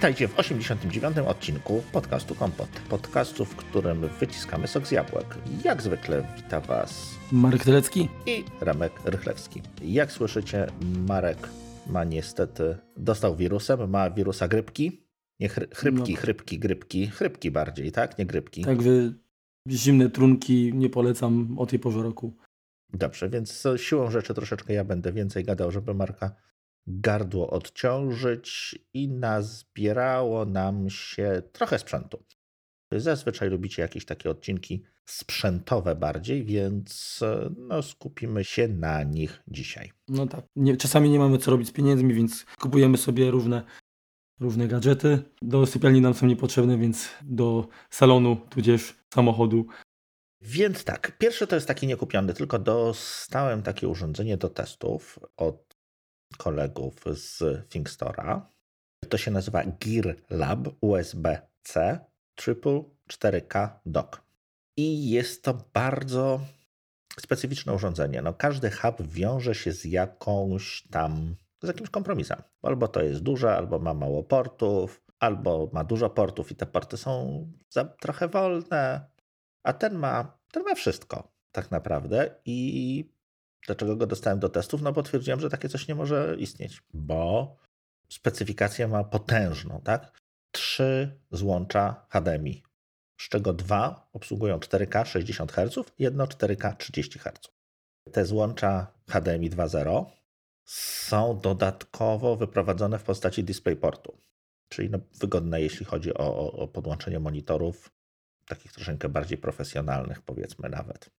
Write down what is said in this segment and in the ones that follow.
Witajcie w 89. odcinku podcastu Kompot. Podcastu, w którym wyciskamy sok z jabłek. Jak zwykle wita Was Marek Telecki i Remek Rychlewski. Jak słyszycie, Marek ma niestety, dostał wirusem, ma wirusa grypki. Nie chry, chrypki, no. chrypki, grypki, chrypki bardziej, tak? Nie grypki. Tak, wy zimne trunki nie polecam o tej porze roku. Dobrze, więc siłą rzeczy troszeczkę ja będę więcej gadał, żeby Marka gardło odciążyć i nazbierało nam się trochę sprzętu. Zazwyczaj lubicie jakieś takie odcinki sprzętowe bardziej, więc no, skupimy się na nich dzisiaj. No tak. Nie, czasami nie mamy co robić z pieniędzmi, więc kupujemy sobie różne, różne gadżety. Do sypialni nam są niepotrzebne, więc do salonu, tudzież samochodu. Więc tak, pierwsze to jest taki niekupiony, tylko dostałem takie urządzenie do testów od kolegów z ThinkStora. To się nazywa Gear Lab USB-C Triple 4K Dock. I jest to bardzo specyficzne urządzenie. No, każdy hub wiąże się z jakąś tam, z jakimś kompromisem. Albo to jest duże, albo ma mało portów, albo ma dużo portów i te porty są za trochę wolne, a ten ma, ten ma wszystko tak naprawdę i Dlaczego go dostałem do testów? No bo twierdziłem, że takie coś nie może istnieć, bo specyfikację ma potężną, tak? Trzy złącza HDMI, z czego dwa obsługują 4K 60 Hz, jedno 4K 30 Hz. Te złącza HDMI 2.0 są dodatkowo wyprowadzone w postaci DisplayPortu, czyli no wygodne, jeśli chodzi o, o podłączenie monitorów, takich troszeczkę bardziej profesjonalnych, powiedzmy nawet.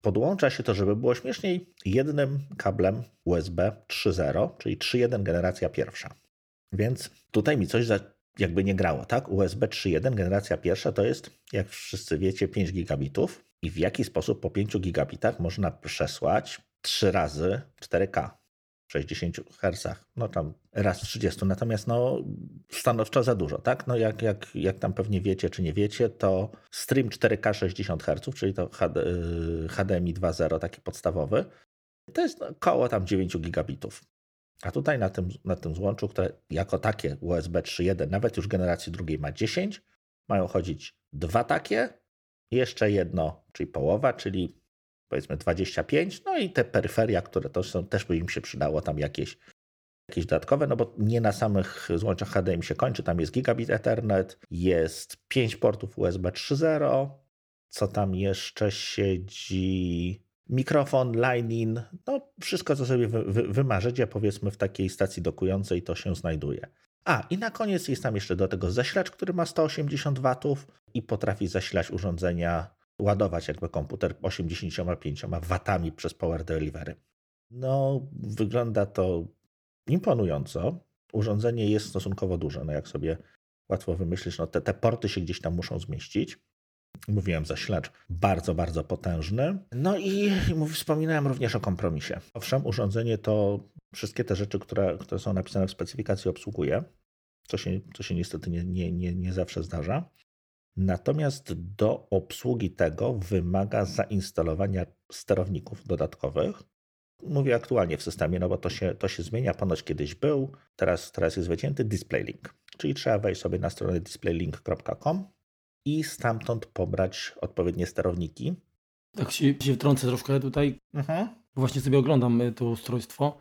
Podłącza się to, żeby było śmieszniej, jednym kablem USB 3.0, czyli 3.1 generacja pierwsza. Więc tutaj mi coś za, jakby nie grało, tak? USB 3.1 generacja pierwsza to jest, jak wszyscy wiecie, 5 gigabitów i w jaki sposób po 5 gigabitach można przesłać 3 razy 4K. 60 Hz, no tam raz w 30, natomiast no stanowczo za dużo, tak? No jak, jak, jak tam pewnie wiecie czy nie wiecie, to stream 4K 60 Hz, czyli to HDMI 2.0 taki podstawowy, to jest koło tam 9 gigabitów. A tutaj na tym, na tym złączu, które jako takie USB 3.1, nawet już generacji drugiej ma 10, mają chodzić dwa takie, jeszcze jedno, czyli połowa, czyli powiedzmy 25, no i te peryferia, które to są, też by im się przydało tam jakieś, jakieś dodatkowe, no bo nie na samych złączach HDMI się kończy, tam jest gigabit Ethernet, jest 5 portów USB 3.0, co tam jeszcze siedzi, mikrofon, line-in, no wszystko, co sobie wy, wy, wymarzycie, powiedzmy w takiej stacji dokującej to się znajduje. A, i na koniec jest tam jeszcze do tego zasilacz, który ma 180 W i potrafi zasilać urządzenia ładować jakby komputer 85 watami przez Power Delivery. No, wygląda to imponująco. Urządzenie jest stosunkowo duże, no jak sobie łatwo wymyślić, no te, te porty się gdzieś tam muszą zmieścić. Mówiłem, zasilacz bardzo, bardzo potężny. No i wspominałem również o kompromisie. Owszem, urządzenie to wszystkie te rzeczy, które, które są napisane w specyfikacji obsługuje, co się, co się niestety nie, nie, nie, nie zawsze zdarza. Natomiast do obsługi tego wymaga zainstalowania sterowników dodatkowych. Mówię aktualnie w systemie, no bo to się, to się zmienia. Ponoć kiedyś był, teraz, teraz jest wycięty DisplayLink. Czyli trzeba wejść sobie na stronę displaylink.com i stamtąd pobrać odpowiednie sterowniki. Tak się, się wtrącę troszkę tutaj. Mhm. Właśnie sobie oglądam y, to ustrojstwo.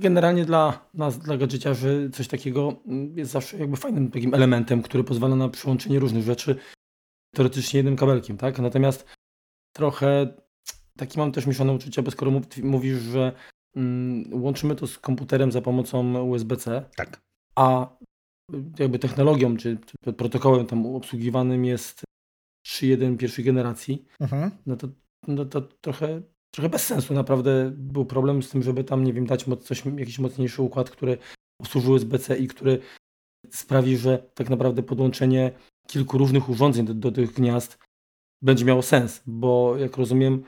Generalnie dla nas, dla gadżeciarzy, coś takiego mm, jest zawsze jakby fajnym takim elementem, który pozwala na przyłączenie różnych rzeczy teoretycznie jednym kabelkiem, tak? Natomiast trochę taki mam też mieszane uczucia, bo skoro mówisz, że mm, łączymy to z komputerem za pomocą USB-C, tak. a jakby technologią czy, czy protokołem tam obsługiwanym jest 3.1 pierwszej generacji, mhm. no, to, no to trochę trochę bez sensu naprawdę był problem z tym, żeby tam, nie wiem, dać coś, jakiś mocniejszy układ, który obsłużył USB-C i który sprawi, że tak naprawdę podłączenie kilku różnych urządzeń do, do tych gniazd będzie miało sens, bo jak rozumiem,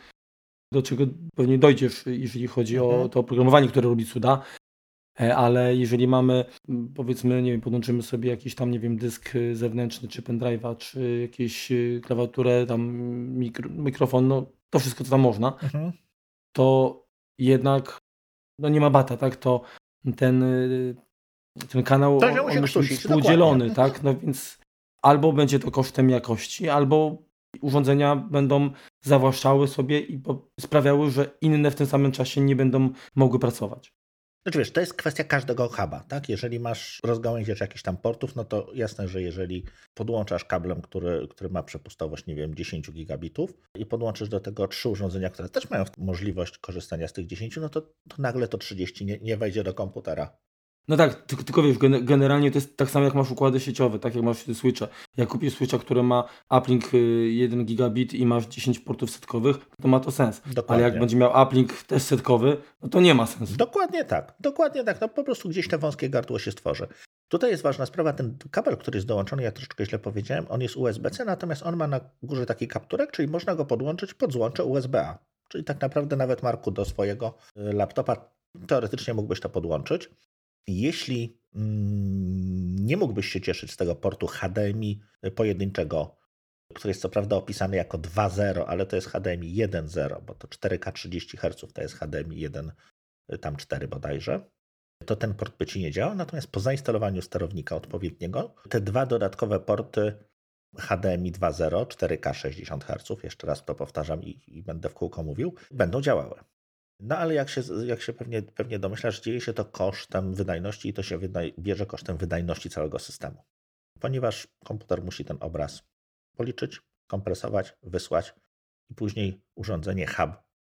do czego pewnie dojdziesz, jeżeli chodzi mhm. o to oprogramowanie, które robi cuda, e, ale jeżeli mamy, powiedzmy, nie wiem, podłączymy sobie jakiś tam, nie wiem, dysk zewnętrzny, czy pendrive'a, czy jakieś e, klawiaturę, tam mikro, mikrofon, no to wszystko, co tam można, mhm. to jednak no nie ma bata, tak? To ten, y, ten kanał to on, on musi być współdzielony, tak? No więc albo będzie to kosztem jakości, albo urządzenia będą zawłaszczały sobie i sprawiały, że inne w tym samym czasie nie będą mogły pracować. Znaczy wiesz, to jest kwestia każdego huba, tak? Jeżeli masz rozgałęziacz jakichś tam portów, no to jasne, że jeżeli podłączasz kablem, który, który ma przepustowość, nie wiem, 10 gigabitów i podłączysz do tego trzy urządzenia, które też mają możliwość korzystania z tych 10, no to, to nagle to 30 nie, nie wejdzie do komputera. No tak, tylko, tylko wiesz, generalnie to jest tak samo jak masz układy sieciowe, tak jak masz switche. Jak kupisz switcha, który ma uplink 1 y, gigabit i masz 10 portów setkowych, to ma to sens. Dokładnie. Ale jak będzie miał uplink też setkowy, no to nie ma sensu. Dokładnie tak, dokładnie tak. No po prostu gdzieś te wąskie gardło się stworzy. Tutaj jest ważna sprawa, ten kabel, który jest dołączony, ja troszeczkę źle powiedziałem, on jest USB-C, natomiast on ma na górze taki kapturek, czyli można go podłączyć pod złącze USB-A. Czyli tak naprawdę nawet Marku do swojego y, laptopa teoretycznie mógłbyś to podłączyć. Jeśli mm, nie mógłbyś się cieszyć z tego portu HDMI pojedynczego, który jest co prawda opisany jako 2.0, ale to jest HDMI 1.0, bo to 4K 30 Hz to jest HDMI 1, tam 4 bodajże, to ten port by ci nie działał. Natomiast po zainstalowaniu sterownika odpowiedniego, te dwa dodatkowe porty HDMI 2.0, 4K 60 Hz, jeszcze raz to powtarzam i, i będę w kółko mówił, będą działały. No ale jak się, jak się pewnie, pewnie domyślasz, dzieje się to kosztem wydajności i to się bierze kosztem wydajności całego systemu. Ponieważ komputer musi ten obraz policzyć, kompresować, wysłać i później urządzenie hub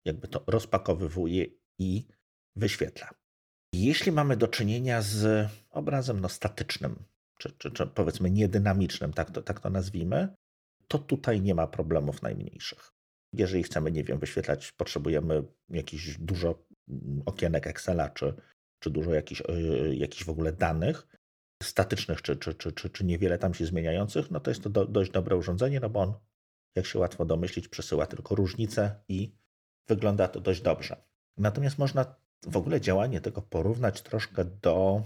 jakby to rozpakowywuje i wyświetla. Jeśli mamy do czynienia z obrazem no, statycznym, czy, czy, czy powiedzmy niedynamicznym, tak to, tak to nazwijmy, to tutaj nie ma problemów najmniejszych. Jeżeli chcemy, nie wiem, wyświetlać, potrzebujemy jakiś dużo mm, okienek Excela, czy, czy dużo jakichś, yy, jakichś w ogóle danych statycznych, czy, czy, czy, czy, czy niewiele tam się zmieniających, no to jest to do, dość dobre urządzenie, no bo on, jak się łatwo domyślić, przesyła tylko różnice i wygląda to dość dobrze. Natomiast można w ogóle działanie tego porównać troszkę do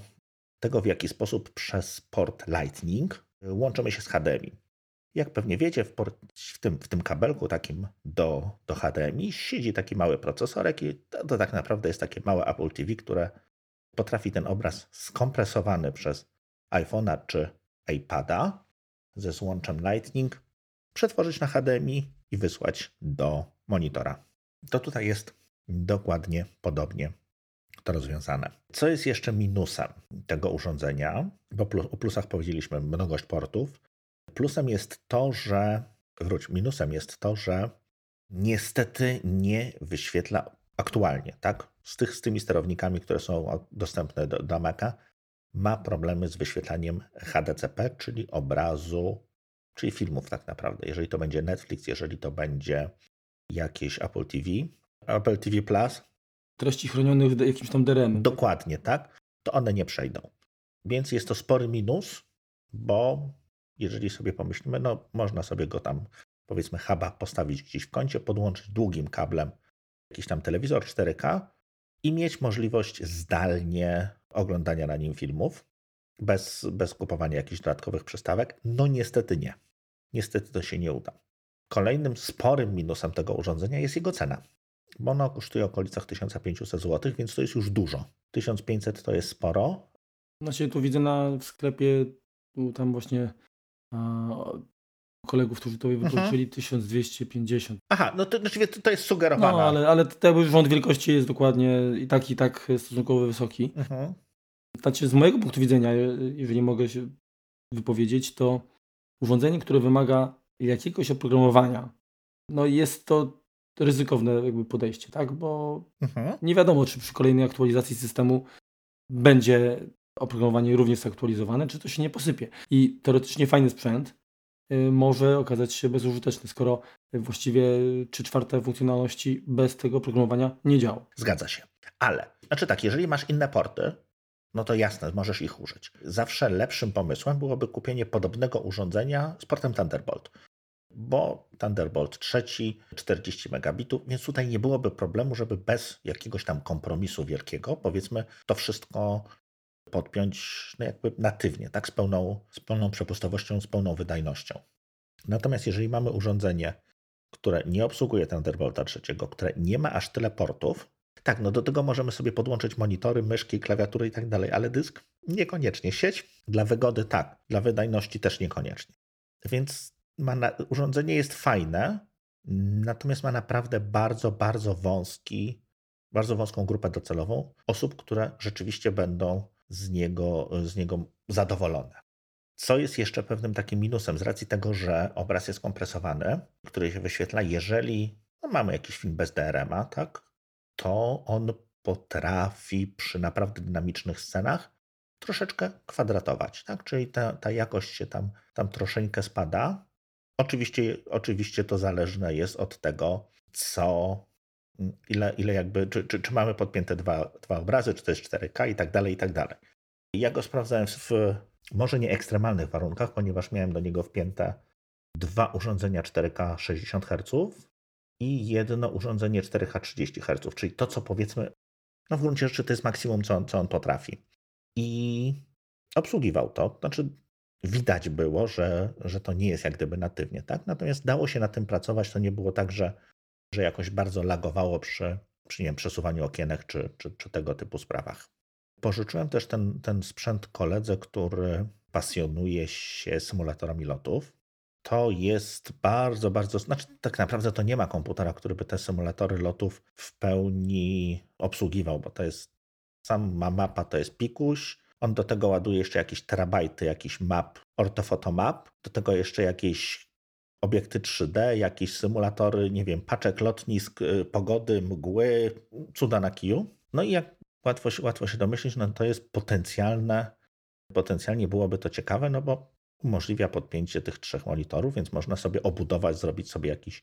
tego, w jaki sposób przez port Lightning łączymy się z HDMI. Jak pewnie wiecie, w, port, w, tym, w tym kabelku takim do, do HDMI siedzi taki mały procesorek i to, to tak naprawdę jest takie małe Apple TV, które potrafi ten obraz skompresowany przez iPhone'a czy iPada ze złączem Lightning przetworzyć na HDMI i wysłać do monitora. To tutaj jest dokładnie podobnie to rozwiązane. Co jest jeszcze minusem tego urządzenia? Bo o plusach powiedzieliśmy mnogość portów. Plusem jest to, że, wróć, minusem jest to, że niestety nie wyświetla aktualnie, tak? Z, tych, z tymi sterownikami, które są dostępne do, do Maca, ma problemy z wyświetlaniem HDCP, czyli obrazu, czyli filmów tak naprawdę. Jeżeli to będzie Netflix, jeżeli to będzie jakieś Apple TV, Apple TV Plus. Treści chronionych jakimś tam DRM. Dokładnie, tak? To one nie przejdą. Więc jest to spory minus, bo jeżeli sobie pomyślimy, no można sobie go tam, powiedzmy, huba postawić gdzieś w kącie, podłączyć długim kablem jakiś tam telewizor 4K i mieć możliwość zdalnie oglądania na nim filmów bez, bez kupowania jakichś dodatkowych przystawek. No niestety nie. Niestety to się nie uda. Kolejnym sporym minusem tego urządzenia jest jego cena, bo ono kosztuje w okolicach 1500 zł, więc to jest już dużo. 1500 to jest sporo. Znaczy tu widzę na w sklepie tam właśnie kolegów, którzy to wypożyczyli, mhm. 1250. Aha, no to, znaczy, to jest sugerowane. No, ale, ale ten rząd wielkości jest dokładnie i tak, i tak stosunkowo wysoki. Mhm. Znaczy, z mojego punktu widzenia, jeżeli mogę się wypowiedzieć, to urządzenie, które wymaga jakiegoś oprogramowania, no jest to ryzykowne jakby podejście, tak? Bo mhm. nie wiadomo, czy przy kolejnej aktualizacji systemu będzie oprogramowanie również zaktualizowane, czy to się nie posypie. I teoretycznie fajny sprzęt y, może okazać się bezużyteczny, skoro właściwie trzy czwarte funkcjonalności bez tego oprogramowania nie działa. Zgadza się. Ale, znaczy tak, jeżeli masz inne porty, no to jasne, możesz ich użyć. Zawsze lepszym pomysłem byłoby kupienie podobnego urządzenia z portem Thunderbolt. Bo Thunderbolt trzeci, 40 megabitów, więc tutaj nie byłoby problemu, żeby bez jakiegoś tam kompromisu wielkiego, powiedzmy, to wszystko podpiąć no jakby natywnie, tak, z pełną, z pełną przepustowością, z pełną wydajnością. Natomiast jeżeli mamy urządzenie, które nie obsługuje Thunderbolta trzeciego, które nie ma aż tyle portów, tak, no do tego możemy sobie podłączyć monitory, myszki, klawiatury i tak dalej, ale dysk Niekoniecznie. Sieć dla wygody tak, dla wydajności też niekoniecznie. Więc na, urządzenie jest fajne, natomiast ma naprawdę bardzo, bardzo wąski, bardzo wąską grupę docelową osób, które rzeczywiście będą z niego, z niego zadowolone. Co jest jeszcze pewnym takim minusem z racji tego, że obraz jest kompresowany, który się wyświetla, jeżeli no mamy jakiś film bez DRM-a, tak, to on potrafi przy naprawdę dynamicznych scenach troszeczkę kwadratować, tak? Czyli ta, ta jakość się tam, tam troszeczkę spada. Oczywiście, oczywiście to zależne jest od tego, co, ile, ile jakby, czy, czy, czy mamy podpięte dwa, dwa obrazy, czy to jest 4K i tak dalej, i tak dalej. Ja go sprawdzałem w może nie ekstremalnych warunkach, ponieważ miałem do niego wpięte dwa urządzenia 4K 60 Hz i jedno urządzenie 4K 30 Hz, czyli to, co powiedzmy, no w gruncie rzeczy to jest maksimum, co on, co on potrafi. I obsługiwał to, znaczy widać było, że, że to nie jest jak gdyby natywnie, tak? Natomiast dało się na tym pracować, to nie było tak, że, że jakoś bardzo lagowało przy, przy nie wiem, przesuwaniu okienek czy, czy, czy tego typu sprawach. Pożyczyłem też ten, ten sprzęt koledze, który pasjonuje się symulatorami lotów. To jest bardzo, bardzo. Znaczy, tak naprawdę to nie ma komputera, który by te symulatory lotów w pełni obsługiwał, bo to jest. Sama mapa to jest pikuś. On do tego ładuje jeszcze jakieś terabajty, jakiś map, ortofotomap, do tego jeszcze jakieś obiekty 3D, jakieś symulatory, nie wiem, paczek lotnisk, y, pogody, mgły, cuda na kiju. No i jak łatwo, łatwo się domyślić, no to jest potencjalne, potencjalnie byłoby to ciekawe, no bo umożliwia podpięcie tych trzech monitorów, więc można sobie obudować, zrobić sobie jakiś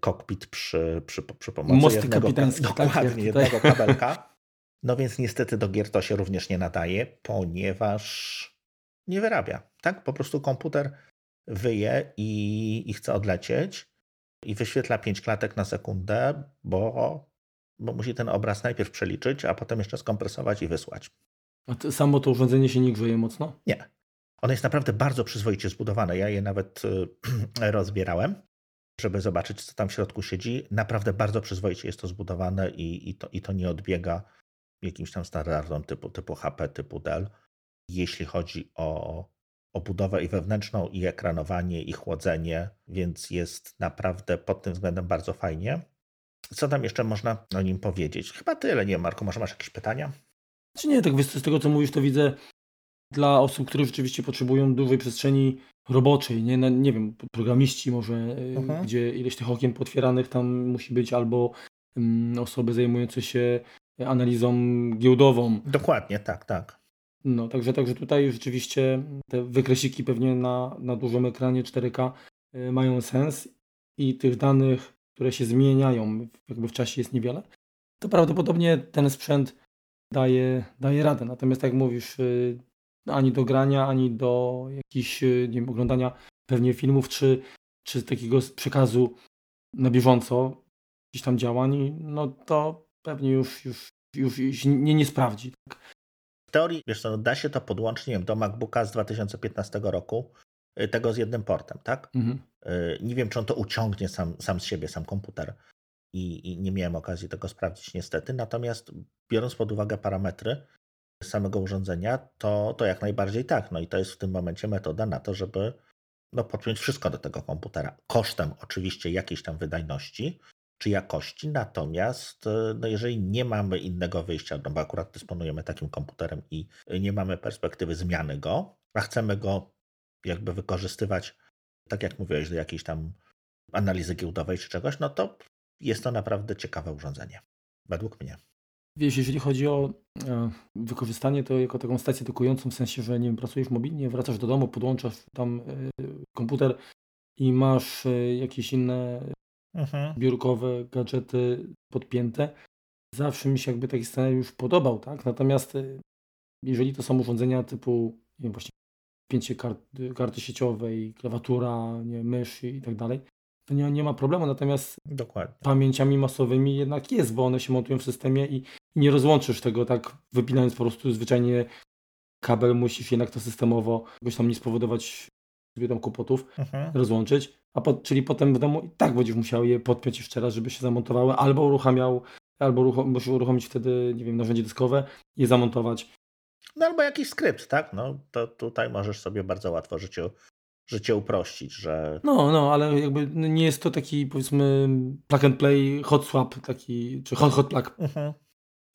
kokpit przy, przy, przy pomocy jednego, tak, dokładnie, jednego kabelka. No więc niestety do gier to się również nie nadaje, ponieważ nie wyrabia. Tak? Po prostu komputer wyje i, i chce odlecieć i wyświetla 5 klatek na sekundę, bo bo musi ten obraz najpierw przeliczyć, a potem jeszcze skompresować i wysłać. A to samo to urządzenie się nie grzeje mocno? Nie. Ono jest naprawdę bardzo przyzwoicie zbudowane. Ja je nawet y, rozbierałem, żeby zobaczyć, co tam w środku siedzi. Naprawdę bardzo przyzwoicie jest to zbudowane i, i, to, i to nie odbiega jakimś tam standardom typu, typu HP, typu Dell. Jeśli chodzi o, o budowę i wewnętrzną, i ekranowanie, i chłodzenie, więc jest naprawdę pod tym względem bardzo fajnie. Co tam jeszcze można o nim powiedzieć? Chyba tyle. Nie, Marko, może masz jakieś pytania? Czy nie, tak z tego co mówisz, to widzę dla osób, które rzeczywiście potrzebują dużej przestrzeni roboczej, nie, no, nie wiem, programiści może, e, mhm. gdzie ileś tych okien potwieranych tam musi być, albo um, osoby zajmujące się analizą giełdową. Dokładnie, tak, tak. No, także, także tutaj rzeczywiście te wykresiki pewnie na, na dużym ekranie 4K y, mają sens i tych danych które się zmieniają, jakby w czasie jest niewiele, to prawdopodobnie ten sprzęt daje, daje radę. Natomiast tak jak mówisz, y, ani do grania, ani do jakichś, y, nie wiem, oglądania pewnie filmów, czy, czy takiego przekazu na bieżąco, gdzieś tam działań, no to pewnie już, już, już, już nie, nie sprawdzi. Tak? W teorii, wiesz co, no da się to podłączyć nie wiem, do MacBooka z 2015 roku, y, tego z jednym portem, tak? Mhm. E, nie wiem, czy on to uciągnie sam, sam z siebie, sam komputer. I, I, nie miałem okazji tego sprawdzić niestety. Natomiast biorąc pod uwagę parametry samego urządzenia, to, to jak najbardziej tak. No i to jest w tym momencie metoda na to, żeby no, podpiąć wszystko do tego komputera. Kosztem oczywiście jakiejś tam wydajności czy jakości, natomiast e, no, jeżeli nie mamy innego wyjścia, no bo akurat dysponujemy takim komputerem i nie mamy perspektywy zmiany go, a chcemy go jakby wykorzystywać tak jak mówiłeś, do jakiejś tam analizy giełdowej czy czegoś, no to jest to naprawdę ciekawe urządzenie, według mnie. Wiesz, jeżeli chodzi o e, wykorzystanie to jako taką stację dokującą, w sensie, że nie wiem, pracujesz mobilnie, wracasz do domu, podłączasz tam e, komputer i masz jakieś inne mhm. biurkowe gadżety podpięte, zawsze mi się jakby taki scenariusz podobał, tak? Natomiast jeżeli to są urządzenia typu, nie wiem, właśnie pięcie kart, karty sieciowej, klawiatura, nie, mysz i tak dalej, to nie, nie ma problemu. Natomiast Dokładnie. pamięciami masowymi jednak jest, bo one się montują w systemie i nie rozłączysz tego tak wypinając po prostu zwyczajnie kabel, musisz jednak to systemowo jakoś tam nie spowodować sobie tam kłopotów, mhm. rozłączyć, a po, czyli potem w domu i tak będziesz musiał je podpiąć jeszcze raz, żeby się zamontowały, albo uruchamiał, albo uruchom, musisz uruchomić wtedy, nie wiem, narzędzie dyskowe, je zamontować No albo jakiś skrypt, tak? No to tutaj możesz sobie bardzo łatwo życie, życie uprościć, że... No, no, ale jakby nie jest to taki powiedzmy plug and play hot swap taki, czy hot hot plug mhm.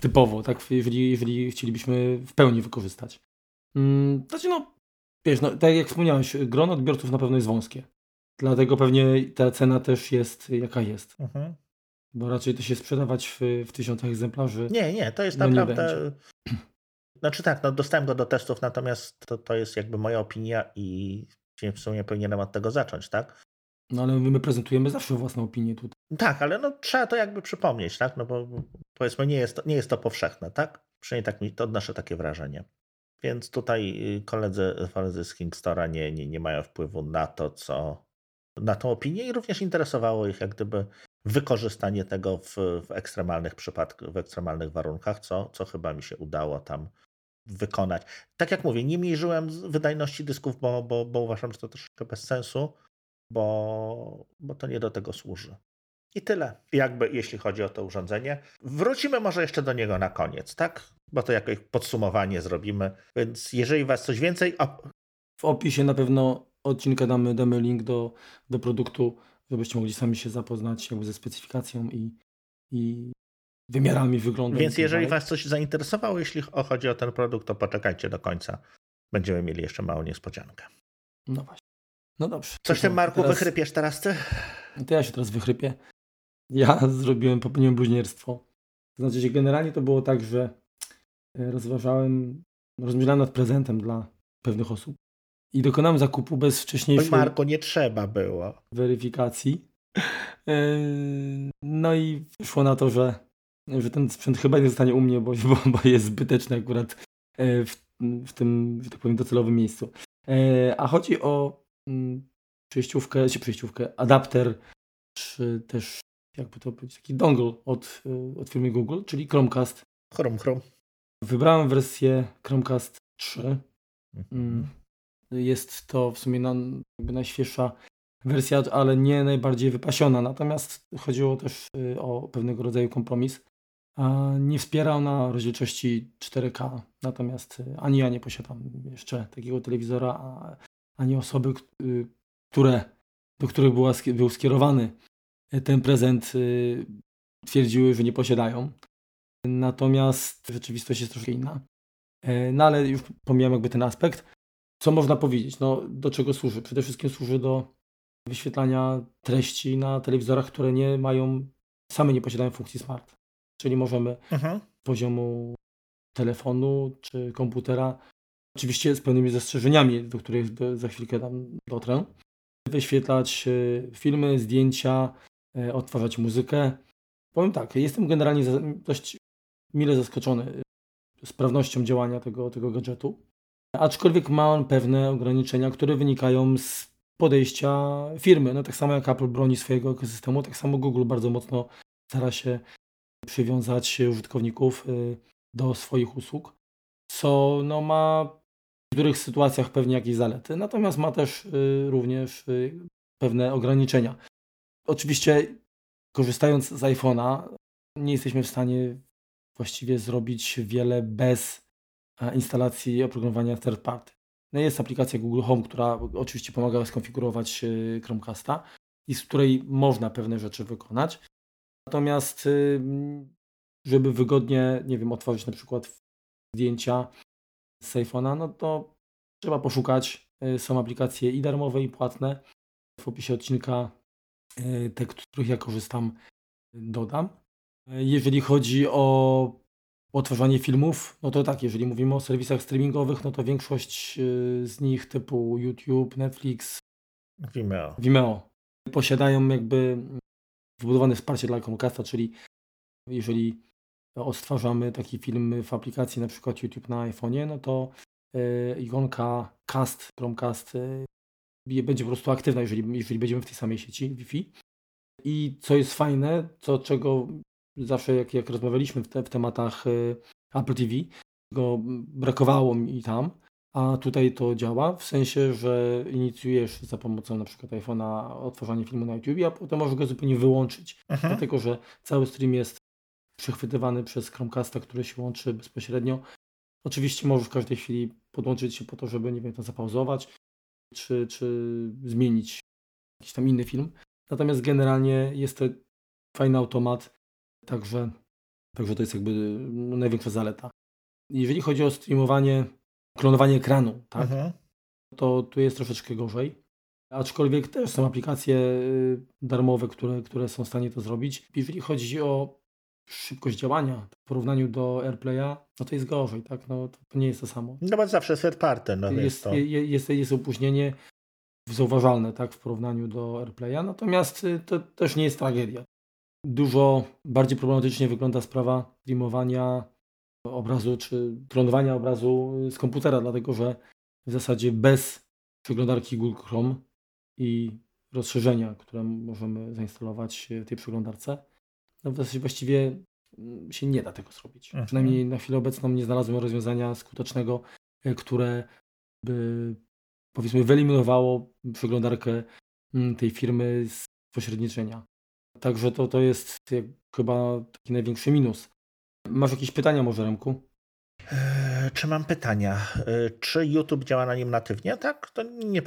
typowo, tak? Jeżeli, jeżeli chcielibyśmy w pełni wykorzystać. Hmm, znaczy no, wiesz, no, tak jak wspomniałeś, grono odbiorców na pewno jest wąskie. Dlatego pewnie ta cena też jest jaka jest. Mhm. Bo raczej to się sprzedawać w, w tysiącach egzemplarzy. Nie, nie, to jest no naprawdę. Znaczy tak, no dostałem go do testów, natomiast to, to jest jakby moja opinia i w sumie powinienem od tego zacząć, tak? No ale my prezentujemy zawsze własną opinię tutaj. Tak, ale no trzeba to jakby przypomnieć, tak? No bo powiedzmy nie jest to, nie jest to powszechne, tak? Przynajmniej tak mi to odnoszę takie wrażenie. Więc tutaj y, koledzy, koledzy z Kingstora nie, nie, nie mają wpływu na to, co na tą opinię i również interesowało ich jak gdyby wykorzystanie tego w, w ekstremalnych przypadkach, w ekstremalnych warunkach, co, co chyba mi się udało tam wykonać. Tak jak mówię, nie mierzyłem wydajności dysków, bo, bo, bo uważam, że to troszkę bez sensu, bo, bo to nie do tego służy. I tyle, jakby jeśli chodzi o to urządzenie. Wrócimy może jeszcze do niego na koniec, tak? Bo to jakoś podsumowanie zrobimy. Więc jeżeli Was coś więcej. W opisie na pewno odcinka damy, damy link do, do produktu, żebyście mogli sami się zapoznać jakby ze specyfikacją i, i wymiarami wyglądu. Więc tak jeżeli Was coś zainteresowało, jeśli chodzi o ten produkt, to poczekajcie do końca. Będziemy mieli jeszcze małą niespodziankę. No właśnie. No dobrze. Coś tym Marku teraz... wychrypiesz teraz ty? To ja się teraz wychrypię. Ja zrobiłem, popełniłem bluźnierstwo. To znaczy, że generalnie to było tak, że e, rozważałem, rozmyślałem nad prezentem dla pewnych osób i dokonałem zakupu bez wcześniejszej... Marko, nie trzeba było. Weryfikacji. E, no i wyszło na to, że, że ten sprzęt chyba nie zostanie u mnie, bo, bo jest zbyteczny akurat e, w, w tym, że tak powiem, docelowym miejscu. A chodzi o mm, przejściówkę, czy przejściówkę, adapter, czy też jakby to powiedzieć, taki dongle od, y, od firmy Google, czyli Chromecast. Chrome, Chrome. Wybrałem wersję Chromecast 3. Mhm. Mm. Jest to w sumie na, jakby najświeższa wersja, ale nie najbardziej wypasiona. Natomiast chodziło też y, o pewnego rodzaju kompromis. Nie wspiera ona rozdzielczości 4K, natomiast y, ani ja nie posiadam jeszcze takiego telewizora, ani osoby, które, do których była, był skierowany ten prezent y, twierdziły, że nie posiadają. Natomiast rzeczywistość jest troszkę inna. E, no ale już pomijam jakby ten aspekt. Co można powiedzieć? No, do czego służy? Przede wszystkim służy do wyświetlania treści na telewizorach, które nie mają, same nie posiadają funkcji smart. Czyli możemy mhm. poziomu telefonu czy komputera, oczywiście z pewnymi zastrzeżeniami, do których za chwilkę tam dotrę, wyświetlać y, filmy, zdjęcia, odtwarzać muzykę. Powiem tak, jestem generalnie dość mile zaskoczony e, sprawnością działania tego, tego gadżetu. Aczkolwiek ma on pewne ograniczenia, które wynikają z podejścia firmy. No tak samo jak Apple broni swojego ekosystemu, tak samo Google bardzo mocno stara się przywiązać użytkowników e, do swoich usług, co no, ma w niektórych sytuacjach pewnie jakieś zalety, natomiast ma też również pewne ograniczenia. Oczywiście korzystając z iPhone'a nie jesteśmy w stanie właściwie zrobić wiele bez e, instalacji oprogramowania third party. No jest aplikacja Google Home, która oczywiście pomaga skonfigurować e, Chromecasta i z której można pewne rzeczy wykonać. Natomiast y, żeby wygodnie, nie wiem, otworzyć na przykład zdjęcia z iPhone'a, no to trzeba poszukać. E, są aplikacje i darmowe, i płatne. W opisie odcinka te, których ja korzystam, dodam. E, jeżeli chodzi o odtwarzanie filmów, no to tak, jeżeli mówimy o serwisach streamingowych, no to większość e, z nich typu YouTube, Netflix, Vimeo, Vimeo posiadają jakby wbudowane wsparcie dla Chromecasta, czyli jeżeli odtwarzamy taki film w aplikacji na przykład YouTube na iPhone'ie, no to ikonka Cast, Chromecast będzie po prostu aktywna, jeżeli, jeżeli będziemy w tej samej sieci Wi-Fi. I co jest fajne, co czego zawsze jak, jak rozmawialiśmy w, te, w tematach y, Apple TV, go brakowało mi tam, a tutaj to działa, w sensie, że inicjujesz za pomocą na przykład iPhone'a otworzenie filmu na YouTube, a potem możesz go zupełnie wyłączyć, Aha. Mhm. dlatego że cały stream jest przechwytywany przez Chromecasta, który się łączy bezpośrednio Oczywiście możesz w każdej chwili podłączyć się po to, żeby, nie wiem, to zapauzować, czy, czy zmienić jakiś tam inny film. Natomiast generalnie jest to fajny automat, także, także to jest jakby no, największa zaleta. Jeżeli chodzi o streamowanie, klonowanie ekranu, tak, mhm. to tu jest troszeczkę gorzej. Aczkolwiek też są aplikacje y, darmowe, które, które są w stanie to zrobić. Jeżeli chodzi o szybkość działania w porównaniu do AirPlaya, no to jest gorzej, tak? No, to nie jest to samo. No bo zawsze third party. No jest, jest, to... jest, jest opóźnienie zauważalne tak, w porównaniu do AirPlaya, natomiast y, to też nie jest tragedia. Dużo bardziej problematycznie wygląda sprawa streamowania obrazu czy klonowania obrazu z komputera, dlatego że w zasadzie bez przeglądarki Google Chrome i rozszerzenia, które możemy zainstalować w tej przeglądarce, no w zasadzie właściwie mm, się nie da tego zrobić. Mhm. Przynajmniej na chwilę obecną nie znalazłem rozwiązania skutecznego, e, które by powiedzmy wyeliminowało przeglądarkę mm, tej firmy z pośredniczenia. Także to, to jest chyba taki największy minus. Masz jakieś pytania może, Remku? Eee, czy mam pytania? Eee, czy YouTube działa na nim natywnie? Tak, to nie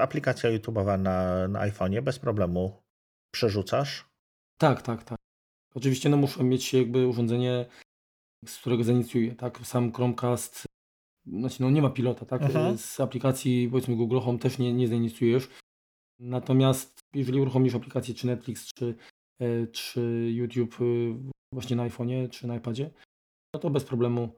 aplikacja YouTube'owa na, na iPhone'ie bez problemu przerzucasz? Tak, tak, tak. Oczywiście no, muszę mieć jakby urządzenie, z którego zainicjuję, tak? Sam Chromecast, znaczy no nie ma pilota, tak? Mhm. Z aplikacji powiedzmy Google Home też nie, nie zainicjujesz. Natomiast jeżeli uruchomisz aplikację czy Netflix, czy, e, czy YouTube y, właśnie na iPhone'ie, czy na iPadzie, no to bez problemu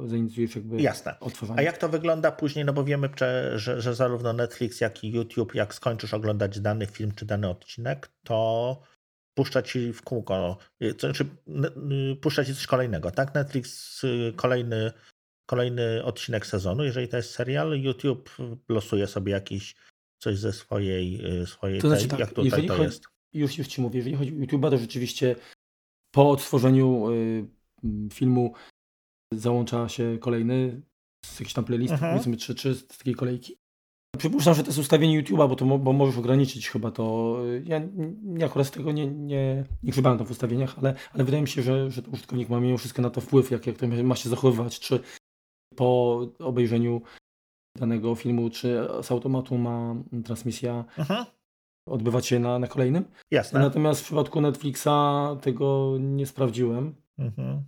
zainicjujesz jakby Jasne. odtwarzanie. A jak to wygląda później? No bo wiemy, że, że zarówno Netflix, jak i YouTube, jak skończysz oglądać dany film czy dany odcinek, to puszcza ci w kółko, to znaczy puszcza ci coś kolejnego, tak? Netflix y, kolejny, kolejny odcinek sezonu, jeżeli to jest serial, YouTube losuje sobie jakiś coś ze swojej, y, swojej to znaczy, tej, tak, jak tutaj to chodzi, jest. Już, już ci mówię, jeżeli chodzi o YouTube'a, to rzeczywiście po odtworzeniu y, filmu załącza się kolejny z jakiejś tam playlisty, mhm. powiedzmy, czy, czy z takiej kolejki. Przypuszczam, że to jest ustawienie YouTube'a, bo, to, bo możesz ograniczyć chyba to. Ja, ja akurat z tego nie, nie, nie grzebałem w ustawieniach, ale, ale wydaje mi się, że, że użytkownik ma mimo wszystko na to wpływ, jak, jak to ma się zachowywać, czy po obejrzeniu danego filmu, czy z automatu ma transmisja mhm. odbywać się na, na kolejnym. Jasne. Natomiast w przypadku Netflixa tego nie sprawdziłem. Mhm.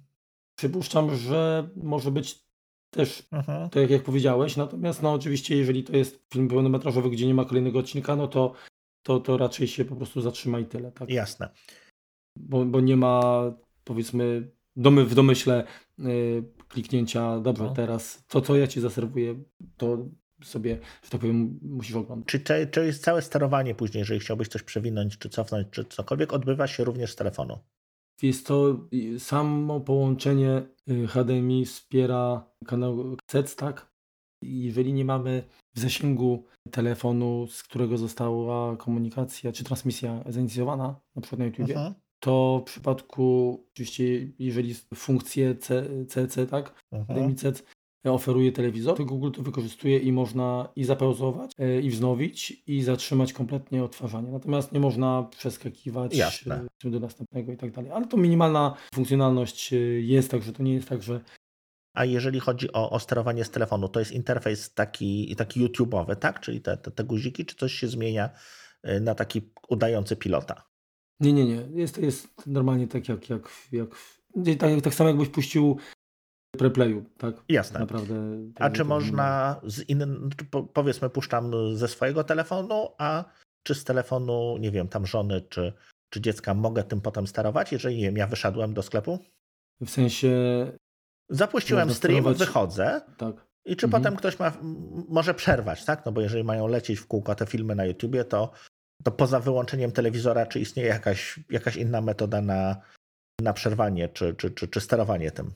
Przypuszczam, że może być też, mhm. tak jak powiedziałeś, natomiast no oczywiście jeżeli to jest film pełnometrażowy, gdzie nie ma kolejnego odcinka, no to, to, to raczej się po prostu zatrzyma i tyle. Tak? Jasne. Bo, bo nie ma powiedzmy domy, w domyśle y, kliknięcia, dobrze, no. teraz to, co ja ci zaserwuję, to sobie, że tak powiem, musisz oglądać. Czy, czy, czy jest całe sterowanie później, jeżeli chciałbyś coś przewinąć, czy cofnąć, czy cokolwiek, odbywa się również z telefonu? Jest to samo połączenie y, HDMI wspiera kanał CEC, tak? Jeżeli nie mamy w zasięgu telefonu, z którego została komunikacja czy transmisja zainicjowana, na przykład na YouTube, mhm. to w przypadku, oczywiście, jeżeli funkcje CC, tak, mhm. HDMI CEC oferuje telewizor, to Google to wykorzystuje i można i zapauzować, e, i wznowić, i zatrzymać kompletnie odtwarzanie. Natomiast nie można przeskakiwać Jasne. E, do następnego i tak dalej. Ale to minimalna funkcjonalność e, jest, także to nie jest tak, że a jeżeli chodzi o, o sterowanie z telefonu, to jest interfejs taki, taki YouTube'owy, tak? Czyli te, te, te guziki, czy coś się zmienia na taki udający pilota? Nie, nie, nie. Jest, jest normalnie tak jak, jak, jak tak, tak samo jakbyś puścił preplayu, tak? Jasne. Naprawdę. A czy można z innym, powiedzmy, puszczam ze swojego telefonu, a czy z telefonu, nie wiem, tam żony czy, czy dziecka mogę tym potem sterować, jeżeli nie wiem, ja wyszedłem do sklepu? W sensie. Zapuściłem stream, sterować... wychodzę. Tak. I czy mhm. potem ktoś ma, może przerwać, tak? No bo jeżeli mają lecieć w kółko te filmy na YouTubie, to, to poza wyłączeniem telewizora, czy istnieje jakaś, jakaś inna metoda na, na przerwanie, czy, czy, czy, czy sterowanie tym?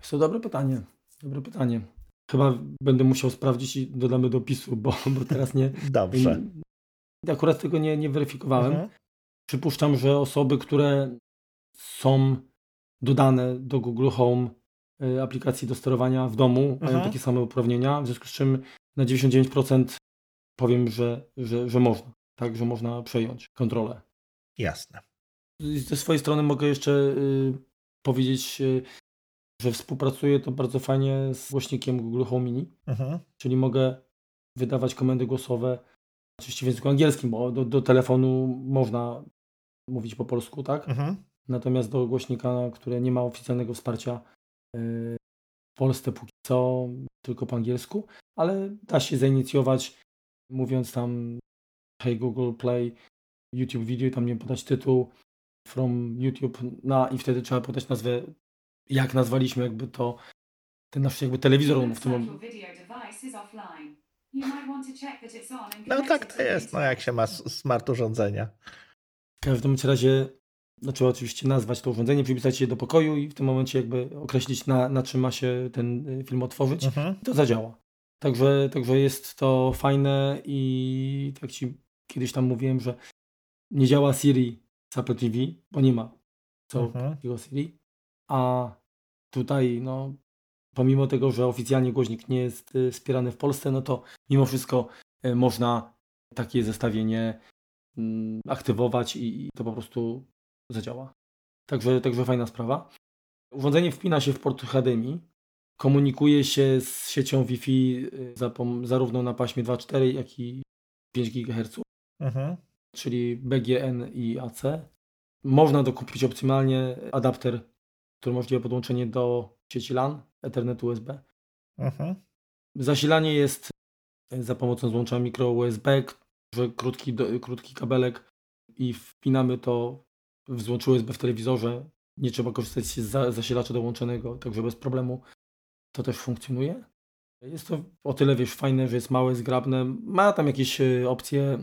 Jest to dobre pytanie. Dobre pytanie. Chyba będę musiał sprawdzić i dodamy do pisu, bo, bo teraz nie. Dobrze. Akurat tego nie, nie weryfikowałem. Mhm. Przypuszczam, że osoby, które są dodane do Google Home y, aplikacji do sterowania w domu, mhm. mają takie same uprawnienia, w związku z czym na 99% powiem, że, że, że można. Tak, że można przejąć kontrolę. Jasne. Ze swojej strony mogę jeszcze y, powiedzieć, y, że współpracuje to bardzo fajnie z głośnikiem Google Home Mini, mhm. czyli mogę wydawać komendy głosowe oczywiście w języku angielskim, bo do, do telefonu można mówić po polsku, tak? Mhm. Natomiast do głośnika, które nie ma oficjalnego wsparcia yy, w Polsce póki co, tylko po angielsku, ale da się zainicjować mówiąc tam hey Google Play YouTube video i tam nie podać tytuł from YouTube na i wtedy trzeba podać nazwę, jak nazwaliśmy jakby to ten nasz jakby telewizor w tym momencie. No tak to jest, no jak się ma smart urządzenia. W każdym razie no, trzeba oczywiście nazwać to urządzenie, przypisać je do pokoju i w tym momencie jakby określić na, na czym ma się ten y, film otworzyć. Mhm. To zadziała. Także, także jest to fajne i tak ci kiedyś tam mówiłem, że nie działa Siri z Apple TV, bo nie ma co mhm. takiego Siri. A tutaj, no, pomimo tego, że oficjalnie głośnik nie jest y, wspierany w Polsce, no to mimo wszystko y, można takie zestawienie mm, aktywować i, i to po prostu zadziała. Także, także fajna sprawa. Urządzenie wpina się w port HDMI, komunikuje się z siecią Wi-Fi y, zarówno na paśmie 2.4, jak i 5 GHz, mhm. czyli BGN i AC. Można dokupić optymalnie adapter, który umożliwia podłączenie do sieci LAN, Ethernet USB. Mhm. Zasilanie jest y, za pomocą złącza mikro USB, że krótki, krótki kabelek i wpinamy to w złączu USB w telewizorze. Nie trzeba korzystać z zasilacza dołączonego, także bez problemu to też funkcjonuje. Jest to o tyle wiesz, fajne, że jest małe, zgrabne. Ma tam jakieś e, opcje,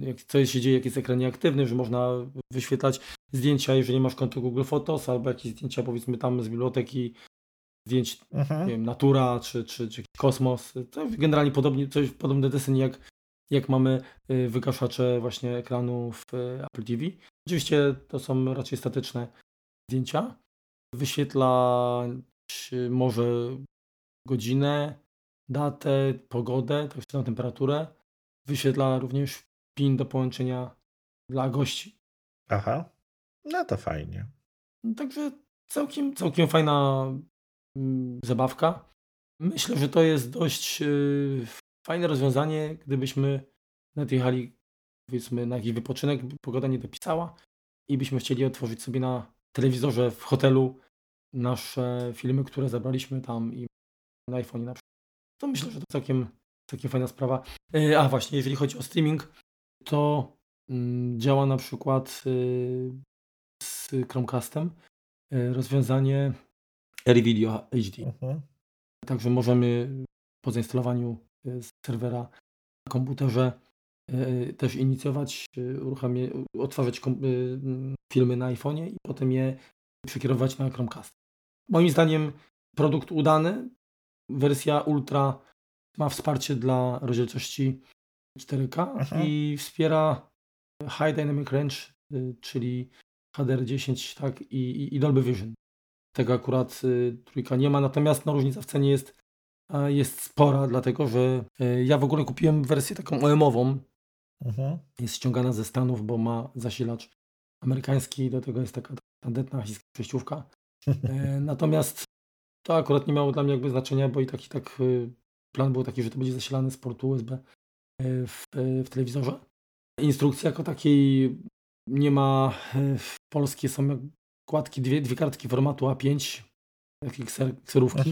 jak coś się dzieje, jak jest ekran nieaktywny, że można wyświetlać zdjęcia, jeżeli masz konto Google Photos, albo jakieś zdjęcia powiedzmy tam z biblioteki, zdjęć mhm. nie wiem, natura czy, czy, czy kosmos. To generalnie podobnie, coś podobne deseń jak, jak mamy e, wygaszacze właśnie ekranu w e, Apple TV. Oczywiście to są raczej statyczne zdjęcia. Wyświetla może godzinę, datę, pogodę, tak samo temperaturę. Wyświetla również PIN do połączenia dla gości. Aha, no to fajnie. No, także całkiem, całkiem fajna mm, zabawka. Myślę, że to jest dość yy, fajne rozwiązanie, gdybyśmy nadjechali powiedzmy na jakiś wypoczynek, pogoda nie dopisała i byśmy chcieli otworzyć sobie na telewizorze w hotelu nasze filmy, które zabraliśmy tam i na iPhone na przykład. To myślę, że to całkiem, całkiem fajna sprawa. E, a właśnie, jeżeli chodzi o streaming, to mm, działa na przykład y, z Chromecastem y, rozwiązanie AirVideo HD. Mhm. Także możemy po zainstalowaniu y, serwera na komputerze też inicjować, otwarzać filmy na iPhone'ie i potem je przekierować na Chromecast. Moim zdaniem produkt udany. Wersja Ultra ma wsparcie dla rozdzielczości 4K Aha. i wspiera High Dynamic Range, y, czyli HDR10 tak, i, i Dolby Vision. Tego akurat y, trójka nie ma, natomiast no, różnica w cenie jest, jest spora, dlatego że y, ja w ogóle kupiłem wersję taką OM-ową. Jest ściągana ze Stanów, bo ma zasilacz amerykański, do tego jest taka tandetna przejściówka. E, natomiast to akurat nie miało dla mnie jakby znaczenia, bo i tak i tak plan był taki, że to będzie zasilane z portu USB w, e, w telewizorze. Instrukcji jako takiej nie ma. W polskie są kładki, dwie, dwie kartki formatu A5, takie kserówki.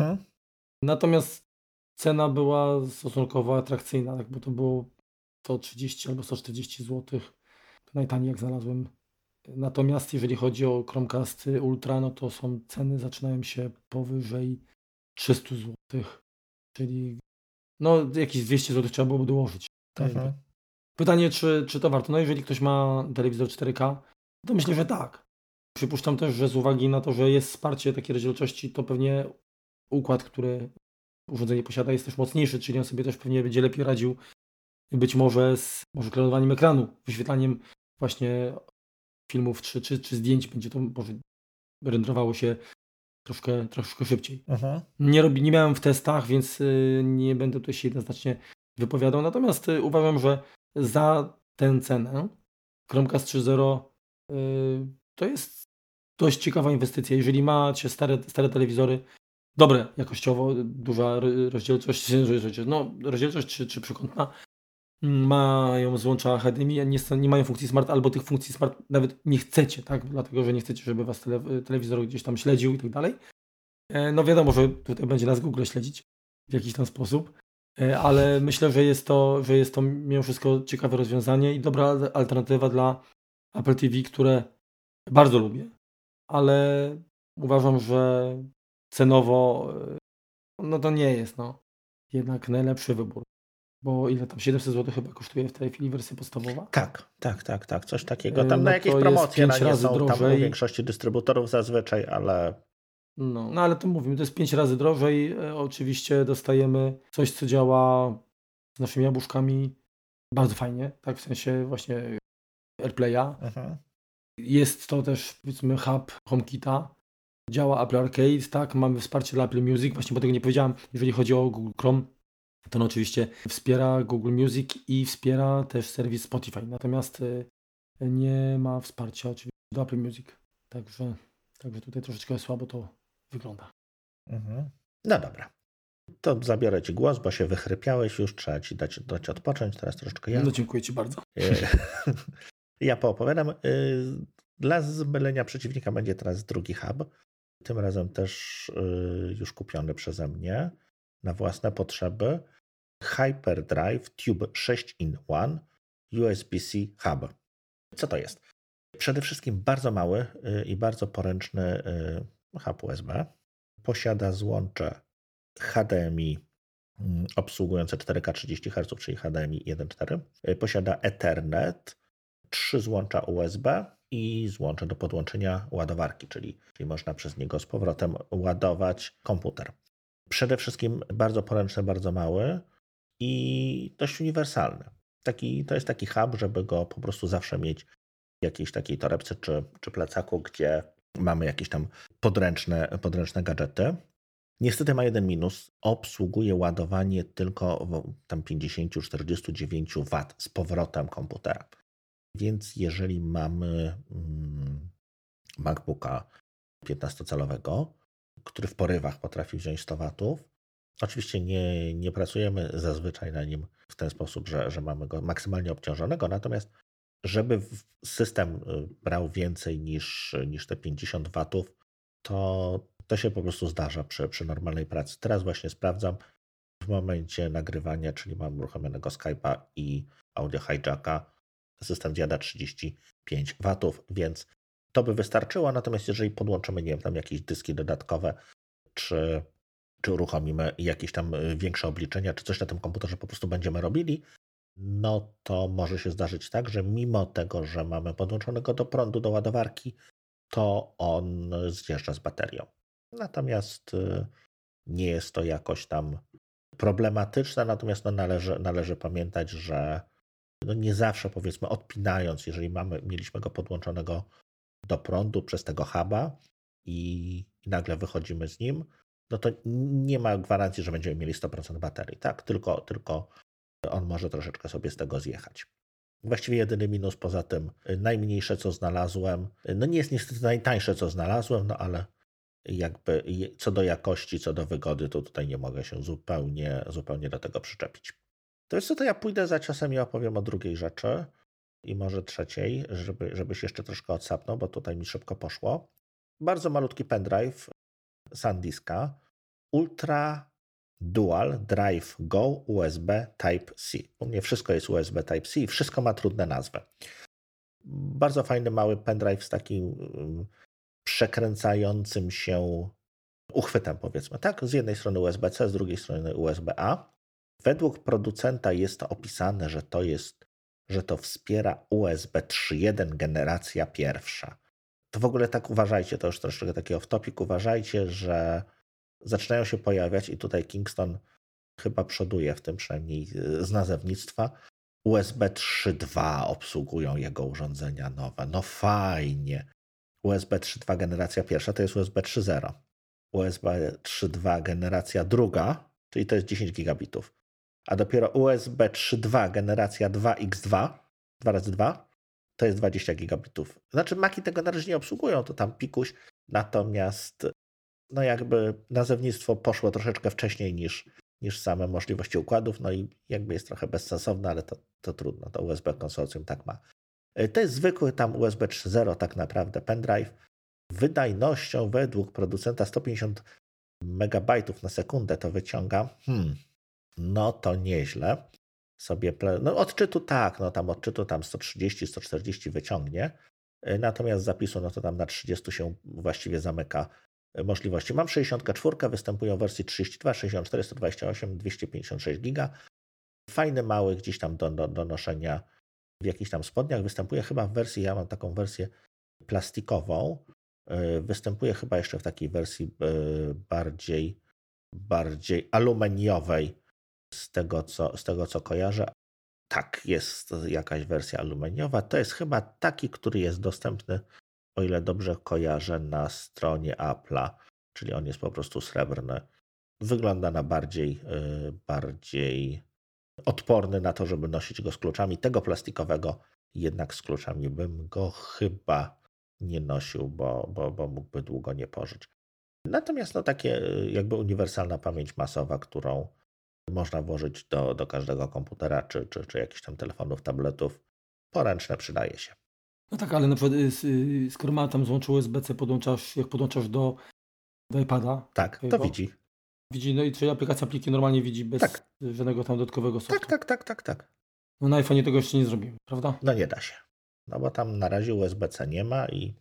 Natomiast cena była stosunkowo atrakcyjna, tak, bo to było 130 albo 140 zł. Najtaniej jak znalazłem Natomiast jeżeli chodzi o Chromecasty Ultra, no to są ceny zaczynają się powyżej 300 zł. Czyli no jakieś 200 zł trzeba było dołożyć. Mhm. Pytanie, czy, czy to warto? No jeżeli ktoś ma telewizor 4K, to myślę, że tak. Przypuszczam też, że z uwagi na to, że jest wsparcie takiej rozdzielczości, to pewnie układ, który urządzenie posiada jest też mocniejszy, czyli on sobie też pewnie będzie lepiej radził być może z może klonowaniem ekranu, wyświetlaniem właśnie filmów czy, czy, czy zdjęć będzie to może renderowało się troszkę, troszkę szybciej. Aha. Nie, robi, nie miałem w testach, więc y, nie będę tutaj się jednoznacznie wypowiadał. Natomiast y, uważam, że za tę cenę Chromecast 3.0 y, to jest dość ciekawa inwestycja. Jeżeli macie stare, stare telewizory, dobre jakościowo, duża rozdzielczość, no, rozdzielczość czy, czy przekątna. Mają złącza HDMI, nie, nie mają funkcji smart, albo tych funkcji smart nawet nie chcecie, tak? Dlatego, że nie chcecie, żeby was tele, telewizor gdzieś tam śledził i tak dalej. E, no wiadomo, że tutaj będzie nas Google śledzić w jakiś tam sposób, ale myślę, że jest to, że jest to mimo wszystko ciekawe rozwiązanie i dobra alternatywa dla Apple TV, które bardzo lubię, ale uważam, że cenowo e, no to nie jest no, jednak najlepszy wybór. Bo ile tam 700 zł chyba kosztuje w tej chwili wersja podstawowa? Tak, tak, tak, tak, coś takiego. Tam no na jakieś promocje na nie są drożej. tam u większości dystrybutorów zazwyczaj, ale no, no ale to mówimy, to jest 5 razy drożej. E, oczywiście dostajemy coś, co działa z naszymi jabłuszkami bardzo fajnie, tak w sensie właśnie AirPlaya. Mhm. Jest to też powiedzmy hub HomeKita. Działa Apple Arcade, tak, mamy wsparcie dla Apple Music, właśnie bo tego nie powiedziałem, jeżeli chodzi o Google Chrome, to on oczywiście wspiera Google Music i wspiera też serwis Spotify, natomiast e, nie ma wsparcia oczywiście do Apple Music, także, także tutaj troszeczkę słabo to wygląda. Mhm. No dobra. To zabiorę Ci głos, bo się wychrypiałeś już, trzeba Ci dać, dać odpocząć, teraz troszeczkę ja. No dziękuję Ci bardzo. ja poopowiadam. Y, dla zmylenia przeciwnika będzie teraz drugi hub. Tym razem też y, już kupiony przeze mnie na własne potrzeby. Hyperdrive Tube 6 in 1 USB-C Hub. Co to jest? Przede wszystkim bardzo mały y, i bardzo poręczny hub USB. Posiada złącze HDMI mm, obsługujące 4K 30 Hz, czyli HDMI 1.4. Posiada Ethernet, trzy złącza USB i złącze do podłączenia ładowarki, czyli, czyli można przez niego z powrotem ładować komputer. Przede wszystkim bardzo poręczny, bardzo mały i dość uniwersalny. Taki, to jest taki hub, żeby go po prostu zawsze mieć w jakiejś takiej torebce czy, czy plecaku, gdzie mamy jakieś tam podręczne, podręczne gadżety. Niestety ma jeden minus. Obsługuje ładowanie tylko tam 50-49 W z powrotem komputera. Więc jeżeli mamy mm, MacBooka 15-calowego, który w porywach potrafi wziąć 100 W, oczywiście nie, nie pracujemy zazwyczaj na nim w ten sposób, że, że mamy go maksymalnie obciążonego, natomiast żeby system y, brał więcej niż, niż te 50 watów, to, to się po prostu zdarza przy, przy normalnej pracy. Teraz właśnie sprawdzam w momencie nagrywania, czyli mam uruchomionego Skype'a i audio hijacka, system zjada 35 watów, więc to by wystarczyło. Natomiast jeżeli podłączymy, nie wiem, tam jakieś dyski dodatkowe, czy, czy uruchomimy jakieś tam y, większe obliczenia, czy coś na tym komputerze po prostu będziemy robili, no to może się zdarzyć tak, że mimo tego, że mamy podłączonego do prądu, do ładowarki, to on zjeżdża z baterią. Natomiast y, nie jest to jakoś tam problematyczne, natomiast no należy, należy pamiętać, że no nie zawsze powiedzmy odpinając, jeżeli mamy, mieliśmy go podłączonego do prądu przez tego huba i, i nagle wychodzimy z nim, no to nie ma gwarancji, że będziemy mieli 100% baterii, tak? Tylko, tylko on może troszeczkę sobie z tego zjechać. Właściwie jedyny minus poza tym, y, najmniejsze co znalazłem, y, no nie jest niestety najtańsze co znalazłem, no ale jakby co do jakości, co do wygody, to tutaj nie mogę się zupełnie, zupełnie do tego przyczepić. To jest co, to ja pójdę za czasem i opowiem o drugiej rzeczy i może trzeciej, żeby, żebyś jeszcze troszkę odsapnął, bo tutaj mi szybko poszło. Bardzo malutki pendrive SanDiska, ultra Dual Drive Go USB Type-C. U mnie wszystko jest USB Type-C i wszystko ma trudne nazwy. Bardzo fajny mały pendrive z takim mm, przekręcającym się uchwytem, powiedzmy. Tak, z jednej strony USB-C, z drugiej strony USB-A. Według producenta jest to opisane, że to jest, że to wspiera USB 3.1 generacja pierwsza. To w ogóle tak uważajcie, to już troszeczkę taki off-topic, uważajcie, że zaczynają się pojawiać i tutaj Kingston chyba przoduje w tym przynajmniej e, z nazewnictwa. USB 3.2 obsługują jego urządzenia nowe. No fajnie. USB 3.2 generacja pierwsza to jest USB 3.0. USB 3.2 generacja druga, czyli to jest 10 gigabitów. A dopiero USB 3.2 generacja 2x2, 2 razy 2 to jest 20 gigabitów. Znaczy Maki tego na razie nie obsługują, to tam pikuś. Natomiast no jakby nazewnictwo poszło troszeczkę wcześniej niż, niż same możliwości układów, no i jakby jest trochę bezsensowne, ale to, to trudno, to USB konsorcjum tak ma. E, to jest zwykły tam USB 3.0 tak naprawdę pendrive. Wydajnością według producenta 150 megabajtów na sekundę to wyciąga. Hmm, no to nieźle. Sobie, no odczytu tak, no tam odczytu tam 130-140 wyciągnie, e, natomiast zapisu no to tam na 30 się właściwie zamyka możliwości. Mam 64, występują w wersji 32, 64, 128, 256 giga. Fajny, mały gdzieś tam do, do, do noszenia w jakichś tam spodniach. Występuje chyba w wersji, ja mam taką wersję plastikową. E, występuje chyba jeszcze w takiej wersji bardziej, bardziej aluminiowej z tego, co, z tego co kojarzę. Tak, jest jakaś wersja aluminiowa. To jest chyba taki, który jest dostępny, o ile dobrze kojarzę, na stronie Apple'a, czyli on jest po prostu srebrny. Wygląda na bardziej, y, bardziej odporny na to, żeby nosić go z kluczami. Tego plastikowego jednak z kluczami bym go chyba nie nosił, bo, bo, bo mógłby długo nie pożyć. Natomiast no, takie y, jakby uniwersalna pamięć masowa, którą można włożyć do, do każdego komputera czy, czy, czy jakichś tam telefonów, tabletów. Poręczne przydaje się. No tak, ale na przykład y, y, skoro ma tam złącz USB-C, podłączasz, jak podłączasz do, do iPada. Tak, to widzi. Widzi, no i czy aplikacja pliki normalnie widzi bez tak. żadnego tam dodatkowego softu. Tak, tak, tak, tak, tak. No na iPhone'ie tego jeszcze nie zrobimy, prawda? No nie da się. No bo tam na razie USB-C nie ma i,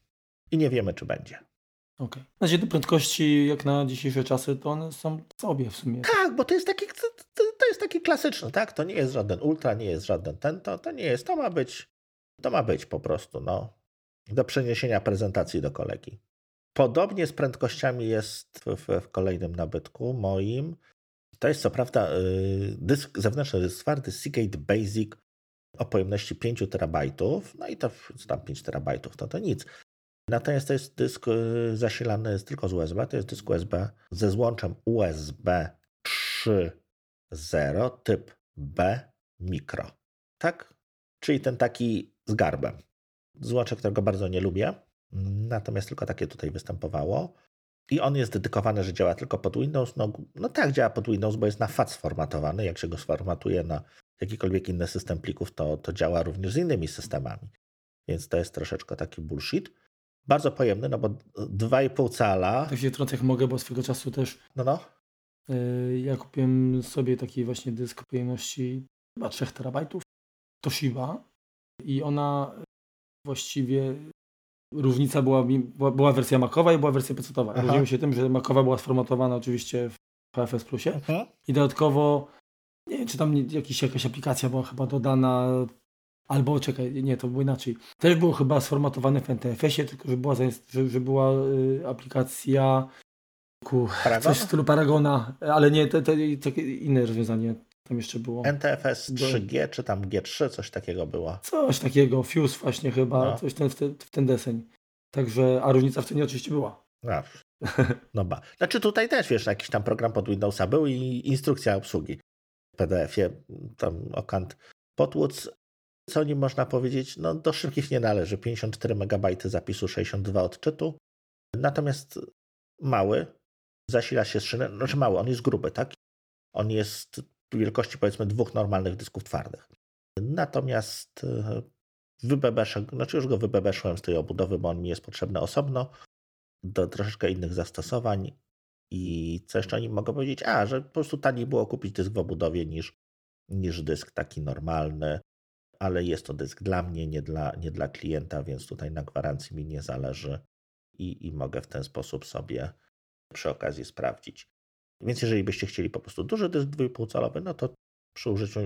i nie wiemy, czy będzie. Okej. Okay. Znaczy te prędkości, jak na dzisiejsze czasy, to one są sobie w sumie. Tak, bo to jest taki, to, to jest taki klasyczny, tak? To nie jest żaden ultra, nie jest żaden ten, to, to nie jest, to ma być, to ma być po prostu, no, do przeniesienia prezentacji do kolegi. Podobnie z prędkościami jest w, w kolejnym nabytku moim. To jest co prawda y, dysk zewnętrzny, dysk twardy Seagate Basic o pojemności 5 terabajtów, no i to tam 5 terabajtów, to to nic. Natomiast to jest dysk y, zasilany tylko z USB, to jest dysk USB ze złączem USB 3.0 typ B mikro. Tak? Czyli ten taki z garbem. Złącze, którego bardzo nie lubię, natomiast tylko takie tutaj występowało. I on jest dedykowany, że działa tylko pod Windows. No, no tak, działa pod Windows, bo jest na FAT sformatowany. Jak się go sformatuje na jakikolwiek inny system plików, to, to działa również z innymi systemami. Więc to jest troszeczkę taki bullshit bardzo pojemny, no bo 2,5 cala. Tak się trącę, jak mogę, bo swego czasu też. No, no. E, ja kupiłem sobie taki właśnie dysk pojemności chyba 3 terabajtów. Toshiba. I ona właściwie różnica była, była wersja makowa i była wersja pecetowa. Różniło się tym, że makowa była sformatowana oczywiście w PFS Plusie Aha. i dodatkowo nie wiem, czy tam jakiś, jakaś aplikacja była chyba dodana Albo czekaj, nie, to było inaczej. Też było chyba sformatowane w NTFS-ie, tylko że była, że, że była y, aplikacja ku, coś w stylu Paragona, ale nie, te, te, te, inne rozwiązanie tam jeszcze było. NTFS 3G czy tam G3, coś takiego było. Coś takiego, Fuse właśnie chyba, no. coś ten, w, ten, w ten deseń. Także, a różnica w cenie oczywiście była. No, no ba. Znaczy tutaj też, wiesz, jakiś tam program pod Windowsa był i instrukcja obsługi w PDF-ie, tam okant potłuc, co nim można powiedzieć? No, do szybkich nie należy. 54 MB zapisu, 62 odczytu. Natomiast mały, zasila się z szyny, znaczy mały, on jest gruby, tak? On jest wielkości powiedzmy dwóch normalnych dysków twardych. Natomiast e, wybebeszę, znaczy już go wybebeszyłem z tej obudowy, bo on mi jest potrzebny osobno do troszeczkę innych zastosowań. I co jeszcze o nim mogę powiedzieć? A, że po prostu taniej było kupić dysk w obudowie niż, niż dysk taki normalny ale jest to dysk dla mnie, nie dla, nie dla klienta, więc tutaj na gwarancji mi nie zależy i, i mogę w ten sposób sobie przy okazji sprawdzić. Więc jeżeli byście chcieli po prostu duży dysk 2,5 calowy, no to przy użyciu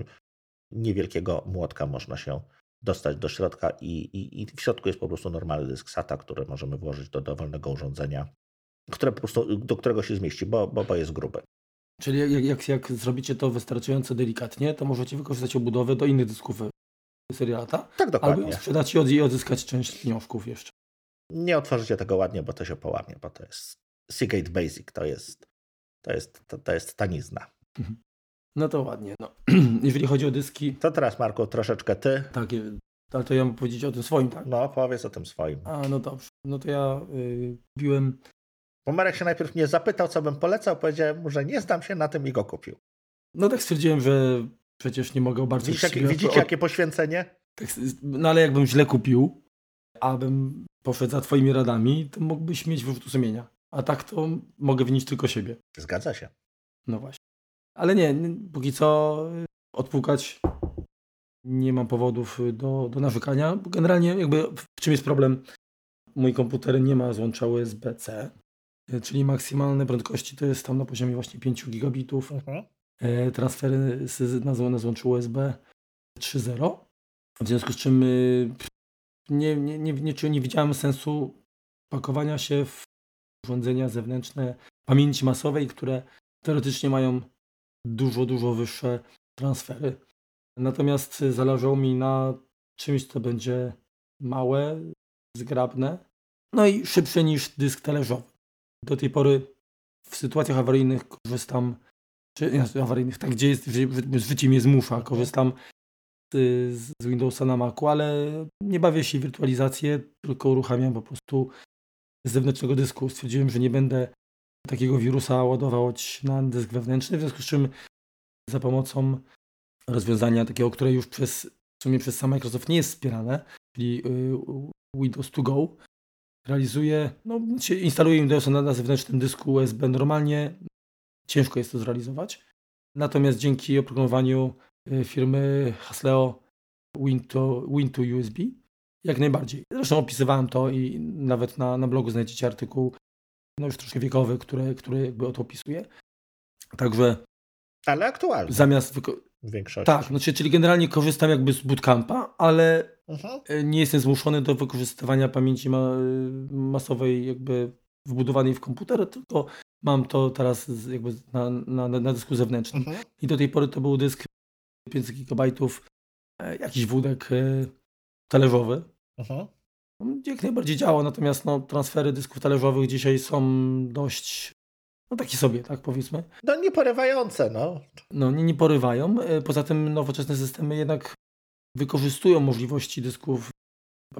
niewielkiego młotka można się dostać do środka i, i, i w środku jest po prostu normalny dysk SATA, który możemy włożyć do dowolnego urządzenia, które po prostu, do którego się zmieści, bo, bo, bo jest gruby. Czyli jak, jak, jak zrobicie to wystarczająco delikatnie, to możecie wykorzystać obudowę do innych dysków serialata. Tak, dokładnie. Albo sprzedać i odzyskać część pieniążków jeszcze. Nie otworzycie tego ładnie, bo to się połamie, bo to jest Seagate Basic, to jest, to jest, to, to jest tanizna. Mhm. No to ładnie. No. Jeżeli chodzi o dyski... To teraz, Marku, troszeczkę ty. Tak, ale to ja mam powiedzieć o tym swoim, tak? No, powiedz o tym swoim. A, no dobrze. No to ja y, kupiłem Bo Marek się najpierw mnie zapytał, co bym polecał, powiedziałem mu, że nie zdam się na tym i go kupił. No tak stwierdziłem, że przecież nie mogę obarczyć Widzicie, jakie, widzicie jakie poświęcenie? Tak, no ale jakbym źle kupił, abym poszedł za twoimi radami, to mógłbyś mieć wyrzutu sumienia. A tak to mogę winić tylko siebie. Zgadza się. No właśnie. Ale nie, póki co odpukać nie mam powodów do, do narzekania. Generalnie jakby w czym jest problem? Mój komputer nie ma złącza USB-C, czyli maksymalne prędkości to jest tam na poziomie właśnie 5 gigabitów. Mhm. E, transfery na, złączu USB 3.0. W związku z czym y, nie, nie, nie, nie, nie widziałem sensu pakowania się w urządzenia zewnętrzne pamięci masowej, które teoretycznie mają dużo, dużo wyższe transfery. Natomiast zależało mi na czymś, co będzie małe, zgrabne, no i szybsze niż dysk talerzowy. Do tej pory w sytuacjach awaryjnych korzystam, czy awaryjnych, tak gdzie jest, życie mnie zmusza, korzystam z, z Windowsa na Macu, ale nie bawię się w wirtualizację, tylko uruchamiam po prostu z zewnętrznego dysku. Stwierdziłem, że nie będę takiego wirusa ładować na dysk wewnętrzny, w związku z czym za pomocą rozwiązania takiego, które już przez, w sumie przez sam Microsoft nie jest wspierane, czyli y, Windows to Go, realizuje, no, instaluje Windowsa na, na zewnętrznym dysku USB normalnie. Ciężko jest to zrealizować. Natomiast dzięki oprogramowaniu y, firmy Hasleo Win to, Win to USB, jak najbardziej. Zresztą opisywałem to i nawet na, na blogu znajdziecie artykuł, no już troszkę wiekowy, który, który jakby o to opisuje. Także. Ale aktualny. Zamiast. Wyko- w większości. Tak, znaczy, czyli generalnie korzystam jakby z bootcampa, ale mhm. E, nie jestem zmuszony do wykorzystywania pamięci ma masowej jakby wbudowanej w komputer, tylko mam to teraz jakby na, na, na dysku zewnętrznym. Mhm. I do tej pory to był dysk 500 GB, e, jakiś wódek e, talerzowy. Mhm. Jak najbardziej działa, natomiast no, transfery dysków talerzowych dzisiaj są dość no taki sobie, tak powiedzmy. No nie porywające, no. No nie, nie porywają. E, poza tym nowoczesne systemy jednak wykorzystują możliwości dysków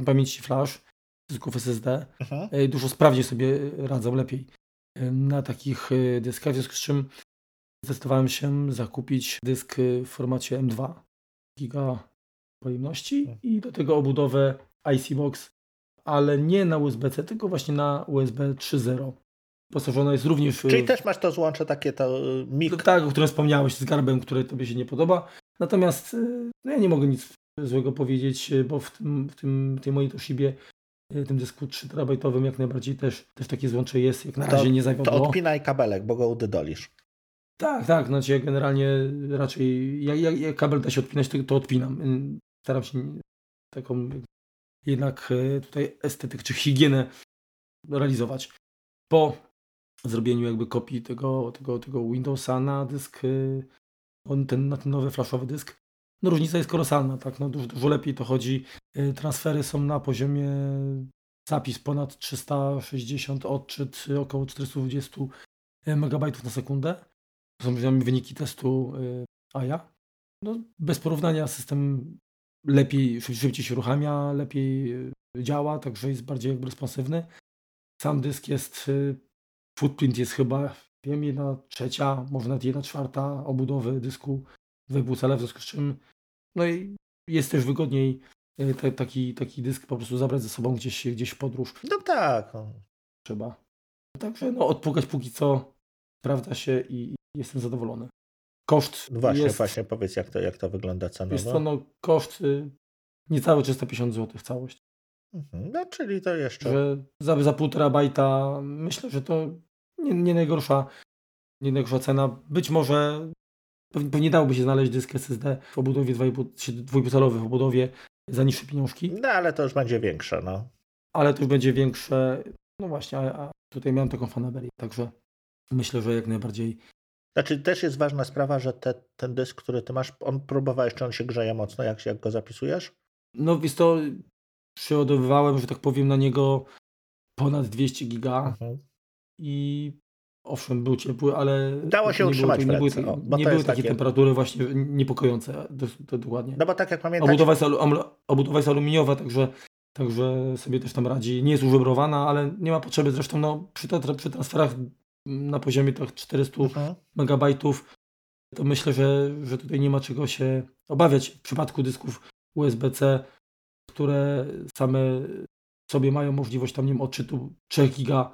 pamięci flash, dysków SSD. Aha. E, dużo sprawniej sobie radzą lepiej e, na takich dyskach, w związku z czym zdecydowałem się zakupić dysk w formacie M2 giga pojemności hmm. i do tego obudowę IC Box, ale nie na USB-C, tylko właśnie na USB 3.0 wyposażona jest również... Czyli też masz to złącze takie to y, mik. Tak, o którym wspomniałeś, z garbem, które tobie się nie podoba. Natomiast y, no ja nie mogę nic złego powiedzieć, y, bo w tym, w tym tej mojej Toshibie tym dysku 3 terabajtowym jak najbardziej też, też takie złącze jest, jak na razie to, nie zawiodło. To odpinaj kabelek, bo go udydolisz. Tak, tak, znaczy ja generalnie raczej, jak, jak, kabel da się odpinać, to, to odpinam. Staram się taką jednak tutaj estetyk czy higienę realizować. Po zrobieniu jakby kopii tego, tego, tego Windowsa na dysk, y, on ten, na ten nowy flashowy dysk. No różnica jest kolosalna, tak, no dużo, dużo lepiej to chodzi. Y, transfery są na poziomie zapis ponad 360, odczyt około 420 MB na sekundę. To są wyniki testu AJA. No, bez porównania system lepiej, szybciej się uruchamia, lepiej działa, także jest bardziej jakby responsywny. Sam dysk jest footprint jest chyba, wiem, jedna trzecia, może nawet jedna czwarta obudowy dysku 2,5 cala, w związku z czym no i jest też wygodniej e, te, taki, taki dysk po prostu zabrać ze sobą gdzieś, gdzieś w podróż. No tak. Trzeba. Także no, odpukać póki co sprawdza się i, i jestem zadowolony. Koszt no właśnie, jest, właśnie powiedz jak to, jak to wygląda cenowo. Jest to no, koszt y, niecałe 350 zł całość. Mhm, no czyli to jeszcze... Że za, za pół terabajta myślę, że to nie, nie, najgorsza, nie najgorsza cena. Być może pewnie dałoby się znaleźć dysk SSD w obudowie 2,5-calowy w obudowie za niższe pieniążki. No ale to już będzie większe, no. Ale to już będzie większe. No właśnie, a, a tutaj miałem taką fanaberię, także myślę, że jak najbardziej. Znaczy też jest ważna sprawa, że te, ten dysk, który ty masz, on próbowałeś, czy on się grzeje mocno, jak, jak go zapisujesz? No więc to przeładowywałem, że tak powiem, na niego ponad 200 giga. Mhm i owszem, był ciepły, ale dało się utrzymać było, nie, były, nie były takie, takie, temperatury właśnie niepokojące to, to dokładnie. No bo tak jak pamiętam. Obudowa obudowa jest aluminiowa, także Także sobie też tam radzi. Nie jest użebrowana, ale nie ma potrzeby. Zresztą no, przy, przy transferach na poziomie tych 400 mhm. megabajtów to myślę, że, że tutaj nie ma czego się obawiać w przypadku dysków USB-C, które same sobie mają możliwość tam nie wiem, odczytu 3 giga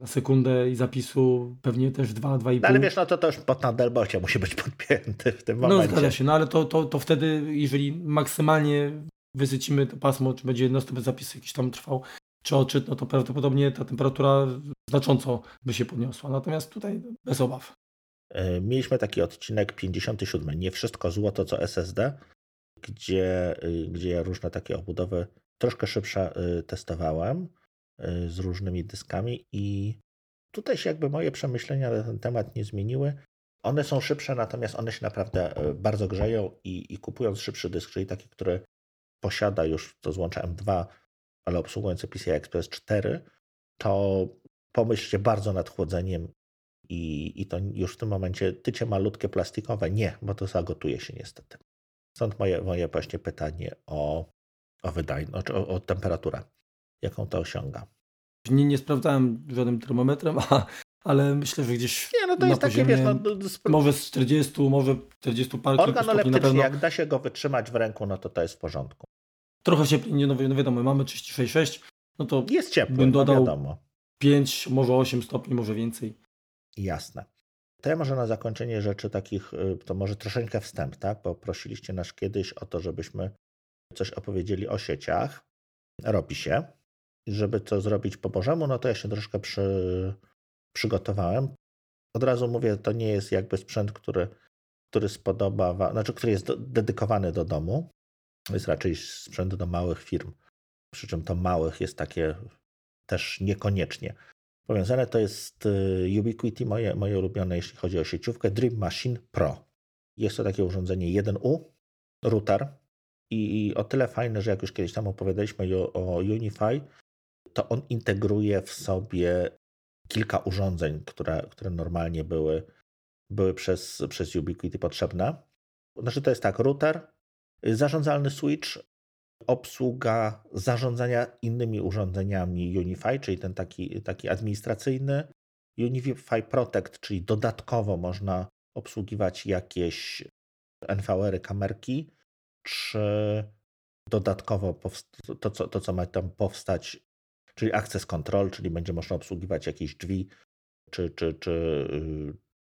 na sekundę i zapisu pewnie też 2, 2,5. No ale wiesz, no to, to już pod Thunderbolcie musi być podpięty w tym momencie. No zgadza się, no ale to, to, to wtedy, jeżeli maksymalnie wysycimy to pasmo, czy będzie jednostkowy zapis jakiś tam trwał, czy odczyt, no to prawdopodobnie ta temperatura znacząco by się podniosła. Natomiast tutaj bez obaw. E, mieliśmy taki odcinek 57, nie wszystko złoto co SSD, gdzie, y, gdzie różne takie obudowy troszkę szybsze y, testowałem y, z różnymi dyskami i tutaj się jakby moje przemyślenia na ten temat nie zmieniły. One są szybsze, natomiast one się naprawdę bardzo grzeją i, i kupując szybszy dysk, czyli taki, który posiada już to złącze M2, ale obsługujący PCI Express 4, to pomyślcie bardzo nad chłodzeniem i, i to już w tym momencie tycie malutkie plastikowe nie, bo to zagotuje się niestety. Stąd moje, moje właśnie pytanie o, o wydajność, o, o temperaturę, jaką to osiąga. Nie, nie sprawdzałem żadnym termometrem, a, ale myślę, że gdzieś. Nie, no to jest takie, wiesz, no, może z 40, może 40 parę Organoleptycznie, pewno... jak da się go wytrzymać w ręku, no to to jest w porządku. Trochę cieplej, nie, no wiadomo, mamy 36,6, no to jest ciepło, bym no dodał no wiadomo. 5, może 8 stopni, może więcej. Jasne. To ja może na zakończenie rzeczy takich, y, to może troszeczkę wstęp, tak? Bo prosiliście nas kiedyś o to, żebyśmy coś opowiedzieli o sieciach. Robi się. Żeby to zrobić po Bożemu, no to ja się troszkę przy, przygotowałem. Od razu mówię, to nie jest jakby sprzęt, który, który spodoba, znaczy, który jest dedykowany do domu. Jest raczej sprzęt do małych firm. Przy czym to małych jest takie też niekoniecznie powiązane. To jest y, Ubiquiti, moje, moje ulubione, jeśli chodzi o sieciówkę, Dream Machine Pro. Jest to takie urządzenie 1U, router i, i o tyle fajne, że jak już kiedyś tam opowiadaliśmy o, o Unify, to on integruje w sobie kilka urządzeń, które, które normalnie były, były przez, przez Ubiquiti potrzebne. Znaczy to jest tak, router, zarządzalny switch, obsługa zarządzania innymi urządzeniami Unify, czyli ten taki, taki administracyjny, Unify Protect, czyli dodatkowo można obsługiwać jakieś NVR-y, kamerki, czy dodatkowo to co, to, co ma tam powstać, czyli access control, czyli będzie można obsługiwać jakieś drzwi, czy, czy, czy,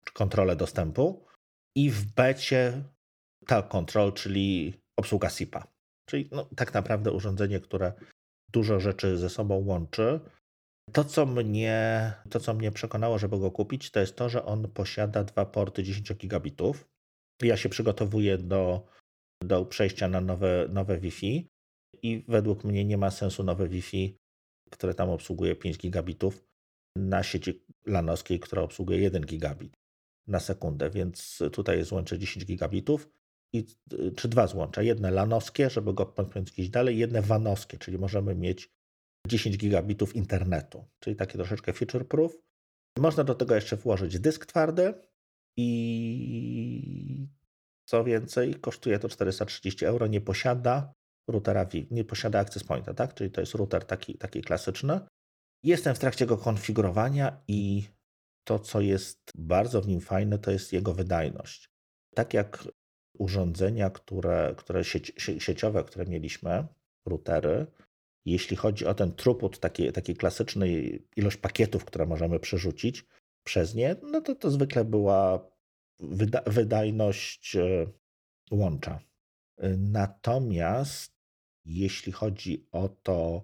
czy kontrolę dostępu. I w becie Talk Control, czyli obsługa SIP-a. Czyli no, tak naprawdę urządzenie, które dużo rzeczy ze sobą łączy. To co, mnie, to, co mnie przekonało, żeby go kupić, to jest to, że on posiada dwa porty 10 gigabitów. Ja się przygotowuję do, do przejścia na nowe, nowe Wi-Fi i według mnie nie ma sensu nowe Wi-Fi, które tam obsługuje 5 gigabitów, na sieci lanowskiej, która obsługuje 1 gigabit na sekundę, więc tutaj jest łącze 10 gigabitów i, y, czy dwa złącza. Jedne lanowskie, żeby go podpiąć gdzieś dalej, jedne wanowskie, czyli możemy mieć 10 gigabitów internetu, czyli takie troszeczkę feature proof. Można do tego jeszcze włożyć dysk twardy i co więcej, kosztuje to 430 euro. Nie posiada routera Wi, nie posiada access pointa, tak? Czyli to jest router taki, taki klasyczny. Jestem w trakcie go konfigurowania i to, co jest bardzo w nim fajne, to jest jego wydajność. Tak jak urządzenia, które, które sieci, sieciowe, które mieliśmy, routery, jeśli chodzi o ten throughput, taki, taki klasyczny ilość pakietów, które możemy przerzucić przez nie, no to to zwykle była wyda wydajność e, łącza. Natomiast jeśli chodzi o to,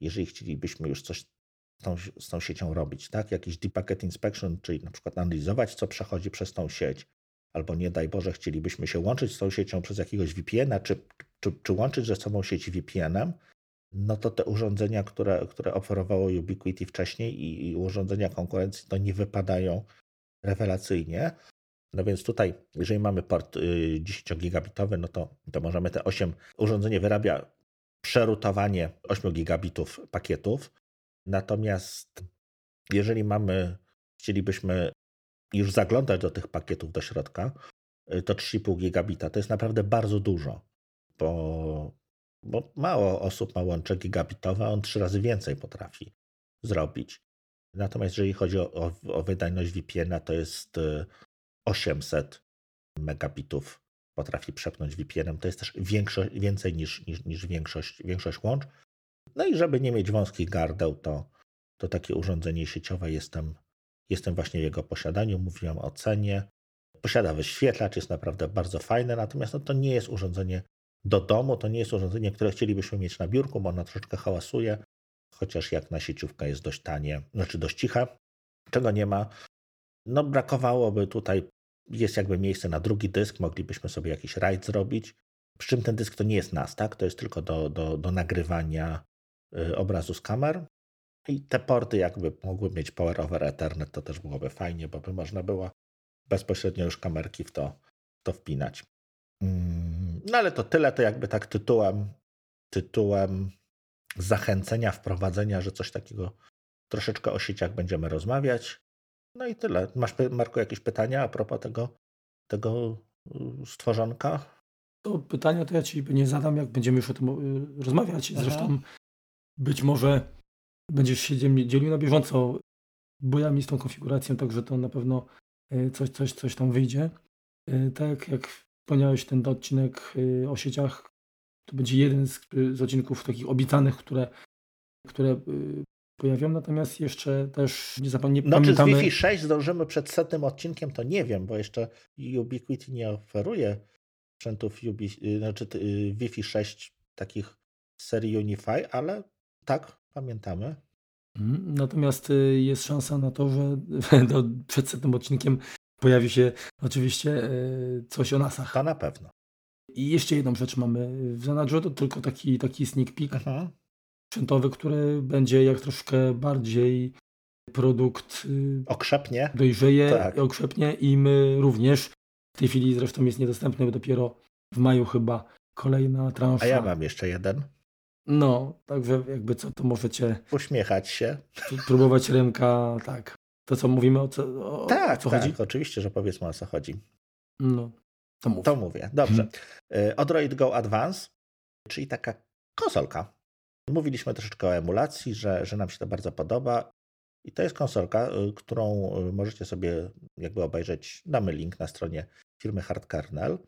jeżeli chcielibyśmy już coś z tą, z tą siecią robić, tak, jakiś deep packet inspection, czyli na przykład analizować, co przechodzi przez tą sieć, albo nie daj Boże, chcielibyśmy się łączyć z tą siecią przez jakiegoś VPN-a, czy, czy, czy łączyć ze sobą sieć VPN-em, no to te urządzenia, które, które oferowało Ubiquiti wcześniej i, i urządzenia konkurencji, to nie wypadają rewelacyjnie. No więc tutaj, jeżeli mamy port 10-gigabitowy, y, no to, to możemy te 8, urządzenie wyrabia przerutowanie 8 gigabitów pakietów. Natomiast jeżeli mamy, chcielibyśmy już zaglądać do tych pakietów do środka, y, to 3,5 gigabita to jest naprawdę bardzo dużo, bo bo mało osób ma łącze gigabitowe, on trzy razy więcej potrafi zrobić. Natomiast jeżeli chodzi o, o, o wydajność VPN-a, to jest 800 y, megabitów potrafi przepnąć VPN-em. To jest też większość, więcej niż, niż, niż większość, większość łącz. No i żeby nie mieć wąskich gardeł, to, to takie urządzenie sieciowe jestem, jestem właśnie w jego posiadaniu. Mówiłem o cenie. Posiada wyświetlacz, jest naprawdę bardzo fajne, natomiast no, to nie jest urządzenie do domu, to nie jest urządzenie, które chcielibyśmy mieć na biurku, bo ono troszeczkę hałasuje, chociaż jak na sieciówkę jest dość tanie, znaczy dość ciche, czego nie ma. No brakowałoby tutaj, jest jakby miejsce na drugi dysk, moglibyśmy sobie jakiś rajd zrobić, przy czym ten dysk to nie jest NAS, tak? to jest tylko do, do, do nagrywania y, obrazu z kamer. I te porty jakby mogły mieć power over Ethernet, to też byłoby fajnie, bo by można było bezpośrednio już kamerki w to, w to wpinać. Mm, no ale to tyle, to jakby tak tytułem, tytułem zachęcenia, wprowadzenia, że coś takiego troszeczkę o sieciach będziemy rozmawiać. No i tyle. Masz, Marku, jakieś pytania a propos tego, tego y, stworzonka? To pytania to ja ci nie zadam, jak będziemy już o tym y, rozmawiać. Zresztą Aha. być może będziesz się dzielił na bieżąco bojami z tą konfiguracją, także to na pewno y, coś, coś, coś tam wyjdzie. Tak jak wspomniałeś ten odcinek o sieciach, to będzie jeden z, z odcinków takich obiecanych, które, które pojawią, natomiast jeszcze też nie, zapomnę, no, pamiętamy... czy z Wi-Fi 6 zdążymy przed setnym odcinkiem, to nie wiem, bo jeszcze Ubiquiti nie oferuje sprzętów Ubi... Znaczy y, Wi-Fi 6 takich serii Unify, ale tak, pamiętamy. Mhm, natomiast y, jest szansa na to, że przed setnym odcinkiem pojawi się oczywiście coś o NASach. To na pewno. I jeszcze jedną rzecz mamy w zanadrzu, to tylko taki, taki sneak peek. Aha sprzętowy, który będzie jak troszkę bardziej produkt y, okrzepnie. Dojrzeje, tak. okrzepnie i my również. W tej chwili zresztą jest niedostępny dopiero w maju chyba kolejna transza. A ja mam jeszcze jeden. No, także jakby co, to możecie... Uśmiechać się. Próbować ręka, tak. To co, mówimy o co, o, tak, o co tak, chodzi? oczywiście, że powiedzmy o co chodzi. No, to mów. To mówię, dobrze. Hmm. Odroid Go Advance, czyli taka konsolka Mówiliśmy troszeczkę o emulacji, że, że nam się to bardzo podoba. I to jest konsolka, y, którą y, możecie sobie jakby obejrzeć. Damy link na stronie firmy Hardkernel,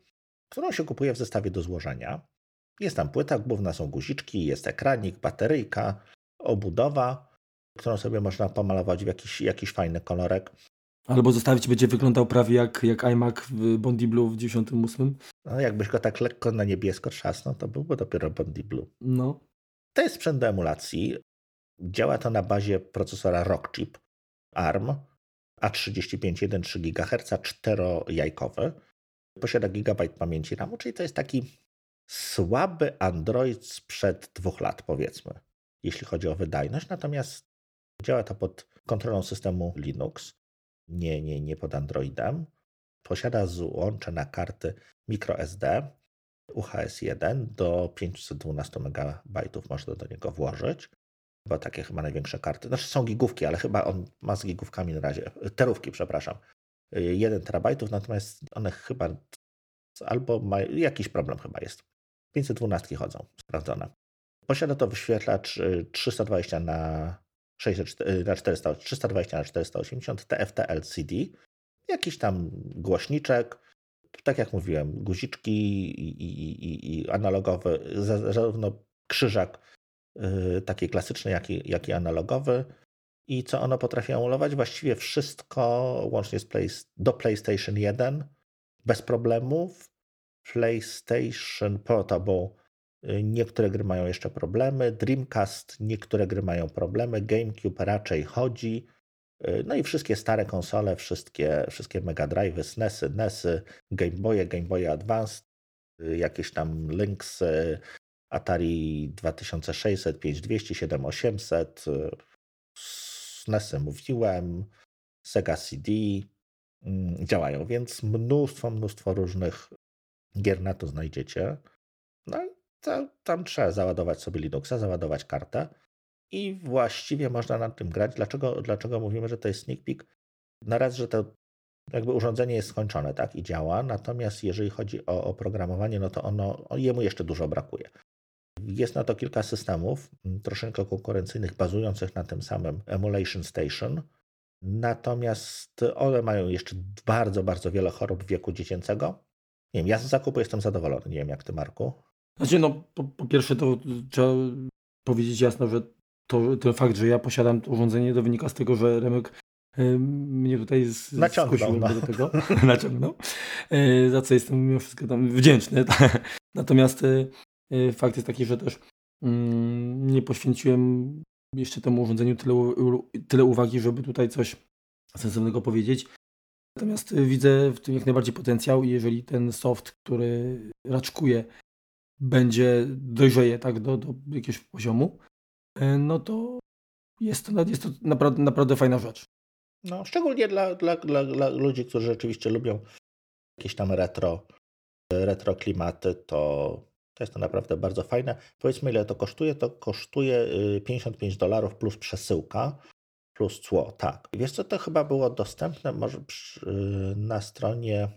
którą się kupuje w zestawie do złożenia. Jest tam płyta główna, są guziczki, jest ekranik, bateryjka, obudowa, którą sobie można pomalować w jakiś, jakiś fajny kolorek. Albo zostawić będzie wyglądał prawie jak, jak iMac w Bondi Blue w 98. No, jakbyś go tak lekko na niebiesko trzasnął, to byłby dopiero Bondi Blue. No. To jest sprzęt do emulacji. Działa to na bazie procesora Rockchip ARM A35 1,3 GHz, 4-jajkowy. Posiada gigabajt pamięci RAMu, czyli to jest taki słaby Android sprzed dwóch lat, powiedzmy, jeśli chodzi o wydajność. Natomiast działa to pod kontrolą systemu Linux, nie, nie, nie pod Androidem. Posiada złącze na karty microSD, UHS-1 do 512 MB można do niego włożyć. Chyba takie chyba największe karty. Znaczy są gigówki, ale chyba on ma z gigówkami na razie. Terówki, przepraszam. 1 terabajtów, natomiast one chyba albo jakiś problem chyba jest. 512 chodzą, sprawdzone. Posiada to wyświetlacz 320 y, na 604, na 400, 320 na 480 TFT LCD, jakiś tam głośniczek, tak jak mówiłem, guziczki i, i, i analogowy, zarówno krzyżak yy, taki klasyczny, jak i, jak i analogowy. I co ono potrafi emulować? Właściwie wszystko, łącznie z play, do PlayStation 1, bez problemów. PlayStation Portable, y, niektóre gry mają jeszcze problemy. Dreamcast, niektóre gry mają problemy. GameCube raczej chodzi. Y, no i wszystkie stare konsole, wszystkie, wszystkie Mega Drive, SNESy, NESy, Game Boye, Game Boy Advance, y, jakieś tam Lynx, Atari 2600, 5200, 7800, SNESy mówiłem, Sega CD mm, działają, więc mnóstwo, mnóstwo różnych gier na to znajdziecie. No i tam trzeba załadować sobie Linuxa, załadować kartę i właściwie można na tym grać. Dlaczego, dlaczego mówimy, że to jest sneak peek? Na raz, że to jakby urządzenie jest skończone, tak, i działa, natomiast jeżeli chodzi o oprogramowanie, no to ono, jemu jeszcze dużo brakuje. Jest na to kilka systemów, troszeczkę konkurencyjnych, bazujących na tym samym Emulation Station. Natomiast one mają jeszcze bardzo, bardzo wiele chorób wieku dziecięcego. Nie wiem, ja z zakupu jestem zadowolony. Nie wiem, jak ty, Marku. Znaczy, no, po, po pierwsze, to trzeba powiedzieć jasno, że to, ten fakt, że ja posiadam to urządzenie, to wynika z tego, że Remek mnie tutaj z, naciągnął no. do tego. naciągnął. E, za co jestem mimo wszystko tam wdzięczny. Natomiast e, e, fakt jest taki, że też mm, nie poświęciłem jeszcze temu urządzeniu tyle, tyle uwagi, żeby tutaj coś sensownego powiedzieć. Natomiast widzę w tym jak najbardziej potencjał i jeżeli ten soft, który raczkuje, będzie dojrzeje tak do, do jakiegoś poziomu, no to jest to, jest to naprawdę, naprawdę fajna rzecz. No, szczególnie dla, dla, dla, dla ludzi, którzy rzeczywiście lubią jakieś tam retro, retro klimaty, to, to jest to naprawdę bardzo fajne. Powiedzmy, ile to kosztuje? To kosztuje 55 y, dolarów plus przesyłka, plus cło, tak. Wiesz co, to chyba było dostępne może przy, na stronie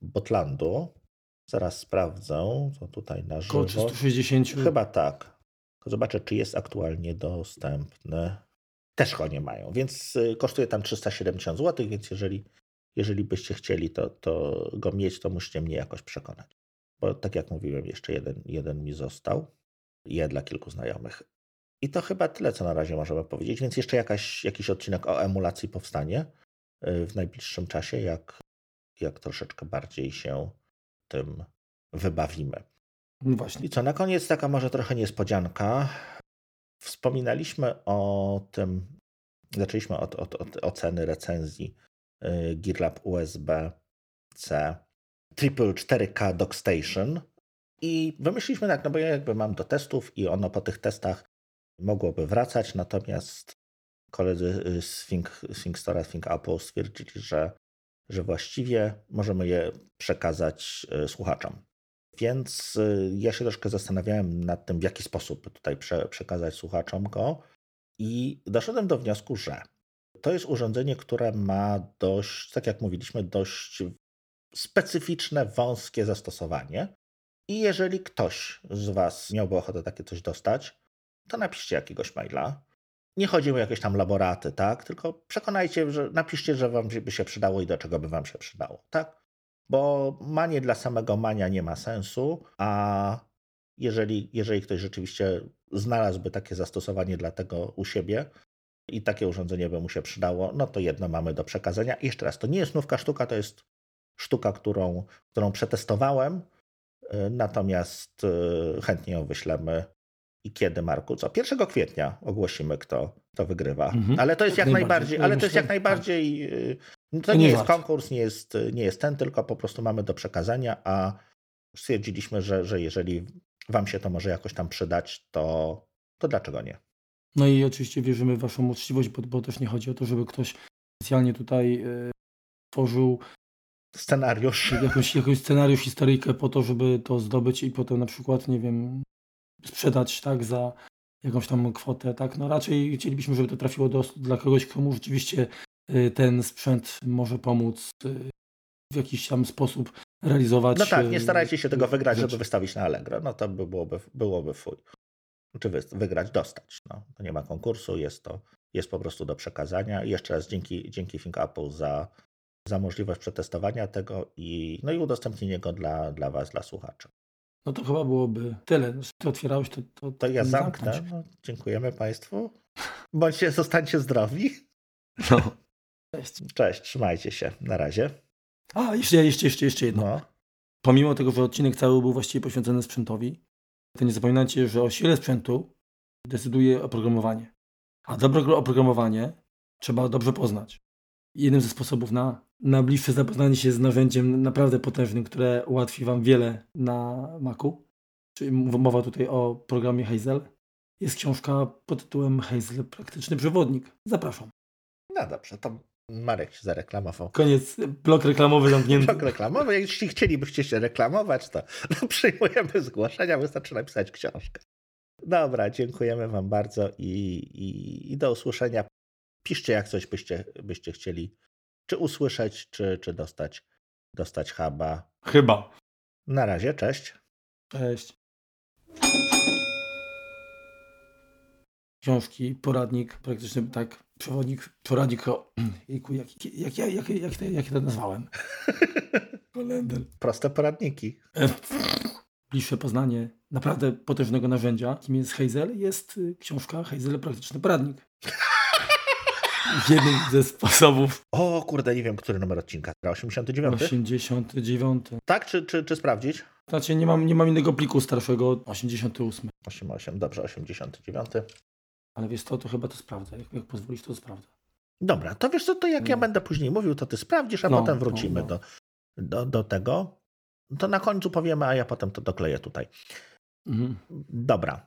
Botlandu. Zaraz sprawdzę, co tutaj na żywo. Około 360. Chyba tak. Zobaczę, czy jest aktualnie dostępny też go nie mają, więc y, kosztuje tam 370 zł, więc jeżeli, jeżeli byście chcieli to, to go mieć, to musicie mnie jakoś przekonać. Bo tak jak mówiłem, jeszcze jeden, jeden mi został. Ja dla kilku znajomych. I to chyba tyle, co na razie możemy powiedzieć, więc jeszcze jakaś, jakiś odcinek o emulacji powstanie y, w najbliższym czasie, jak, jak troszeczkę bardziej się tym wybawimy. No właśnie. I co, na koniec taka może trochę niespodzianka. Wspominaliśmy o tym, zaczęliśmy od, od, od oceny recenzji y, GearLab USB-C Triple 4K Dockstation i wymyśliliśmy tak, no bo ja jakby mam do testów i ono po tych testach mogłoby wracać, natomiast koledzy z Think, Think Store, Think Apple stwierdzili, że, że właściwie możemy je przekazać y, słuchaczom. Więc y, ja się troszkę zastanawiałem nad tym, w jaki sposób tutaj prze, przekazać słuchaczom go i doszedłem do wniosku, że to jest urządzenie, które ma dość, tak jak mówiliśmy, dość specyficzne, wąskie zastosowanie. I jeżeli ktoś z Was miałby ochotę takie coś dostać, to napiszcie jakiegoś maila. Nie chodzi o jakieś tam laboraty, tak? Tylko przekonajcie, że napiszcie, że Wam by się przydało i do czego by Wam się przydało, tak? bo manie dla samego mania nie ma sensu, a jeżeli, jeżeli ktoś rzeczywiście znalazłby takie zastosowanie dla tego u siebie i takie urządzenie by mu się przydało, no to jedno mamy do przekazania. I jeszcze raz, to nie jest nówka sztuka, to jest sztuka, którą, którą przetestowałem, y, natomiast y, chętnie ją wyślemy. I kiedy, Marku? Co? 1 kwietnia ogłosimy, kto, kto wygrywa. Mhm. Ale to jest jak najbardziej, ale to jest jak najbardziej y, no to, nie, jest konkurs, nie jest, nie jest ten, tylko po prostu mamy do przekazania, a stwierdziliśmy, że, że jeżeli Wam się to może jakoś tam przydać, to, to dlaczego nie? No i oczywiście wierzymy w Waszą uczciwość, bo, bo też nie chodzi o to, żeby ktoś specjalnie tutaj y, tworzył scenariusz. Jakąś, jakąś scenariusz, historyjkę po to, żeby to zdobyć i potem na przykład, nie wiem, sprzedać tak za jakąś tam kwotę, tak? No raczej chcielibyśmy, żeby to trafiło do, dla kogoś, komu rzeczywiście Y, ten sprzęt może pomóc y, w jakiś tam sposób realizować. No tak, nie y, starajcie się tego wygrać, żeby wystawić na Allegro. No to by byłoby, byłoby fuj. Czy wygrać, dostać. No, to nie ma konkursu, jest to jest po prostu do przekazania. I jeszcze raz dzięki, dzięki Think Apple za, za możliwość przetestowania tego i, no i udostępnienie go dla, dla Was, dla słuchaczy. No to chyba byłoby tyle. Ty otwierałeś to. To, to ja zamknę. No, dziękujemy Państwu. Bądźcie, zostańcie zdrowi. No. Cześć. Cześć, trzymajcie się. Na razie. A, jeszcze, jeszcze, jeszcze, jeszcze jedno. No. Pomimo tego, że odcinek cały był właściwie poświęcony sprzętowi, to nie zapominajcie, że o sile sprzętu decyduje oprogramowanie. A dobre oprogramowanie trzeba dobrze poznać. Jednym ze sposobów na, na bliższe zapoznanie się z narzędziem naprawdę potężnym, które ułatwi Wam wiele na Macu, czyli mowa tutaj o programie Hazel, jest książka pod tytułem Hazel Praktyczny Przewodnik. Zapraszam. No dobrze, to Marek się zareklamował. Koniec, blok reklamowy zamknięty. Blok reklamowy. Jeśli chcielibyście się reklamować, to no, przyjmujemy zgłoszenia, wystarczy napisać książkę. Dobra, dziękujemy Wam bardzo i, i, i do usłyszenia. Piszcie, jak coś byście, byście chcieli, czy usłyszeć, czy, czy dostać, dostać huba. Chyba. Na razie, cześć. Cześć. książki, poradnik, praktycznie tak, przewodnik, poradnik o... Jejku, jak, jak, jak, jak, jak, jak, jak to nazwałem? Kolender. Proste poradniki. Bliższe poznanie naprawdę potężnego narzędzia, kim jest Hazel, jest y, książka Hazel Praktyczny Poradnik. Jeden ze sposobów. O kurde, nie wiem, który numer odcinka. 89? 89. Tak, czy, czy, czy sprawdzić? Znaczy nie mam, nie mam innego pliku starszego. 88. 88, dobrze, 89. Ale wiesz co, to chyba to sprawdzę. Jak, jak pozwolisz, to sprawdzę. Dobra, to wiesz co, to jak ja będę później mówił, to ty sprawdzisz, a no, potem wrócimy no, no. Do, do, do tego. To na końcu powiemy, a ja potem to dokleję tutaj. Mhm. Dobra.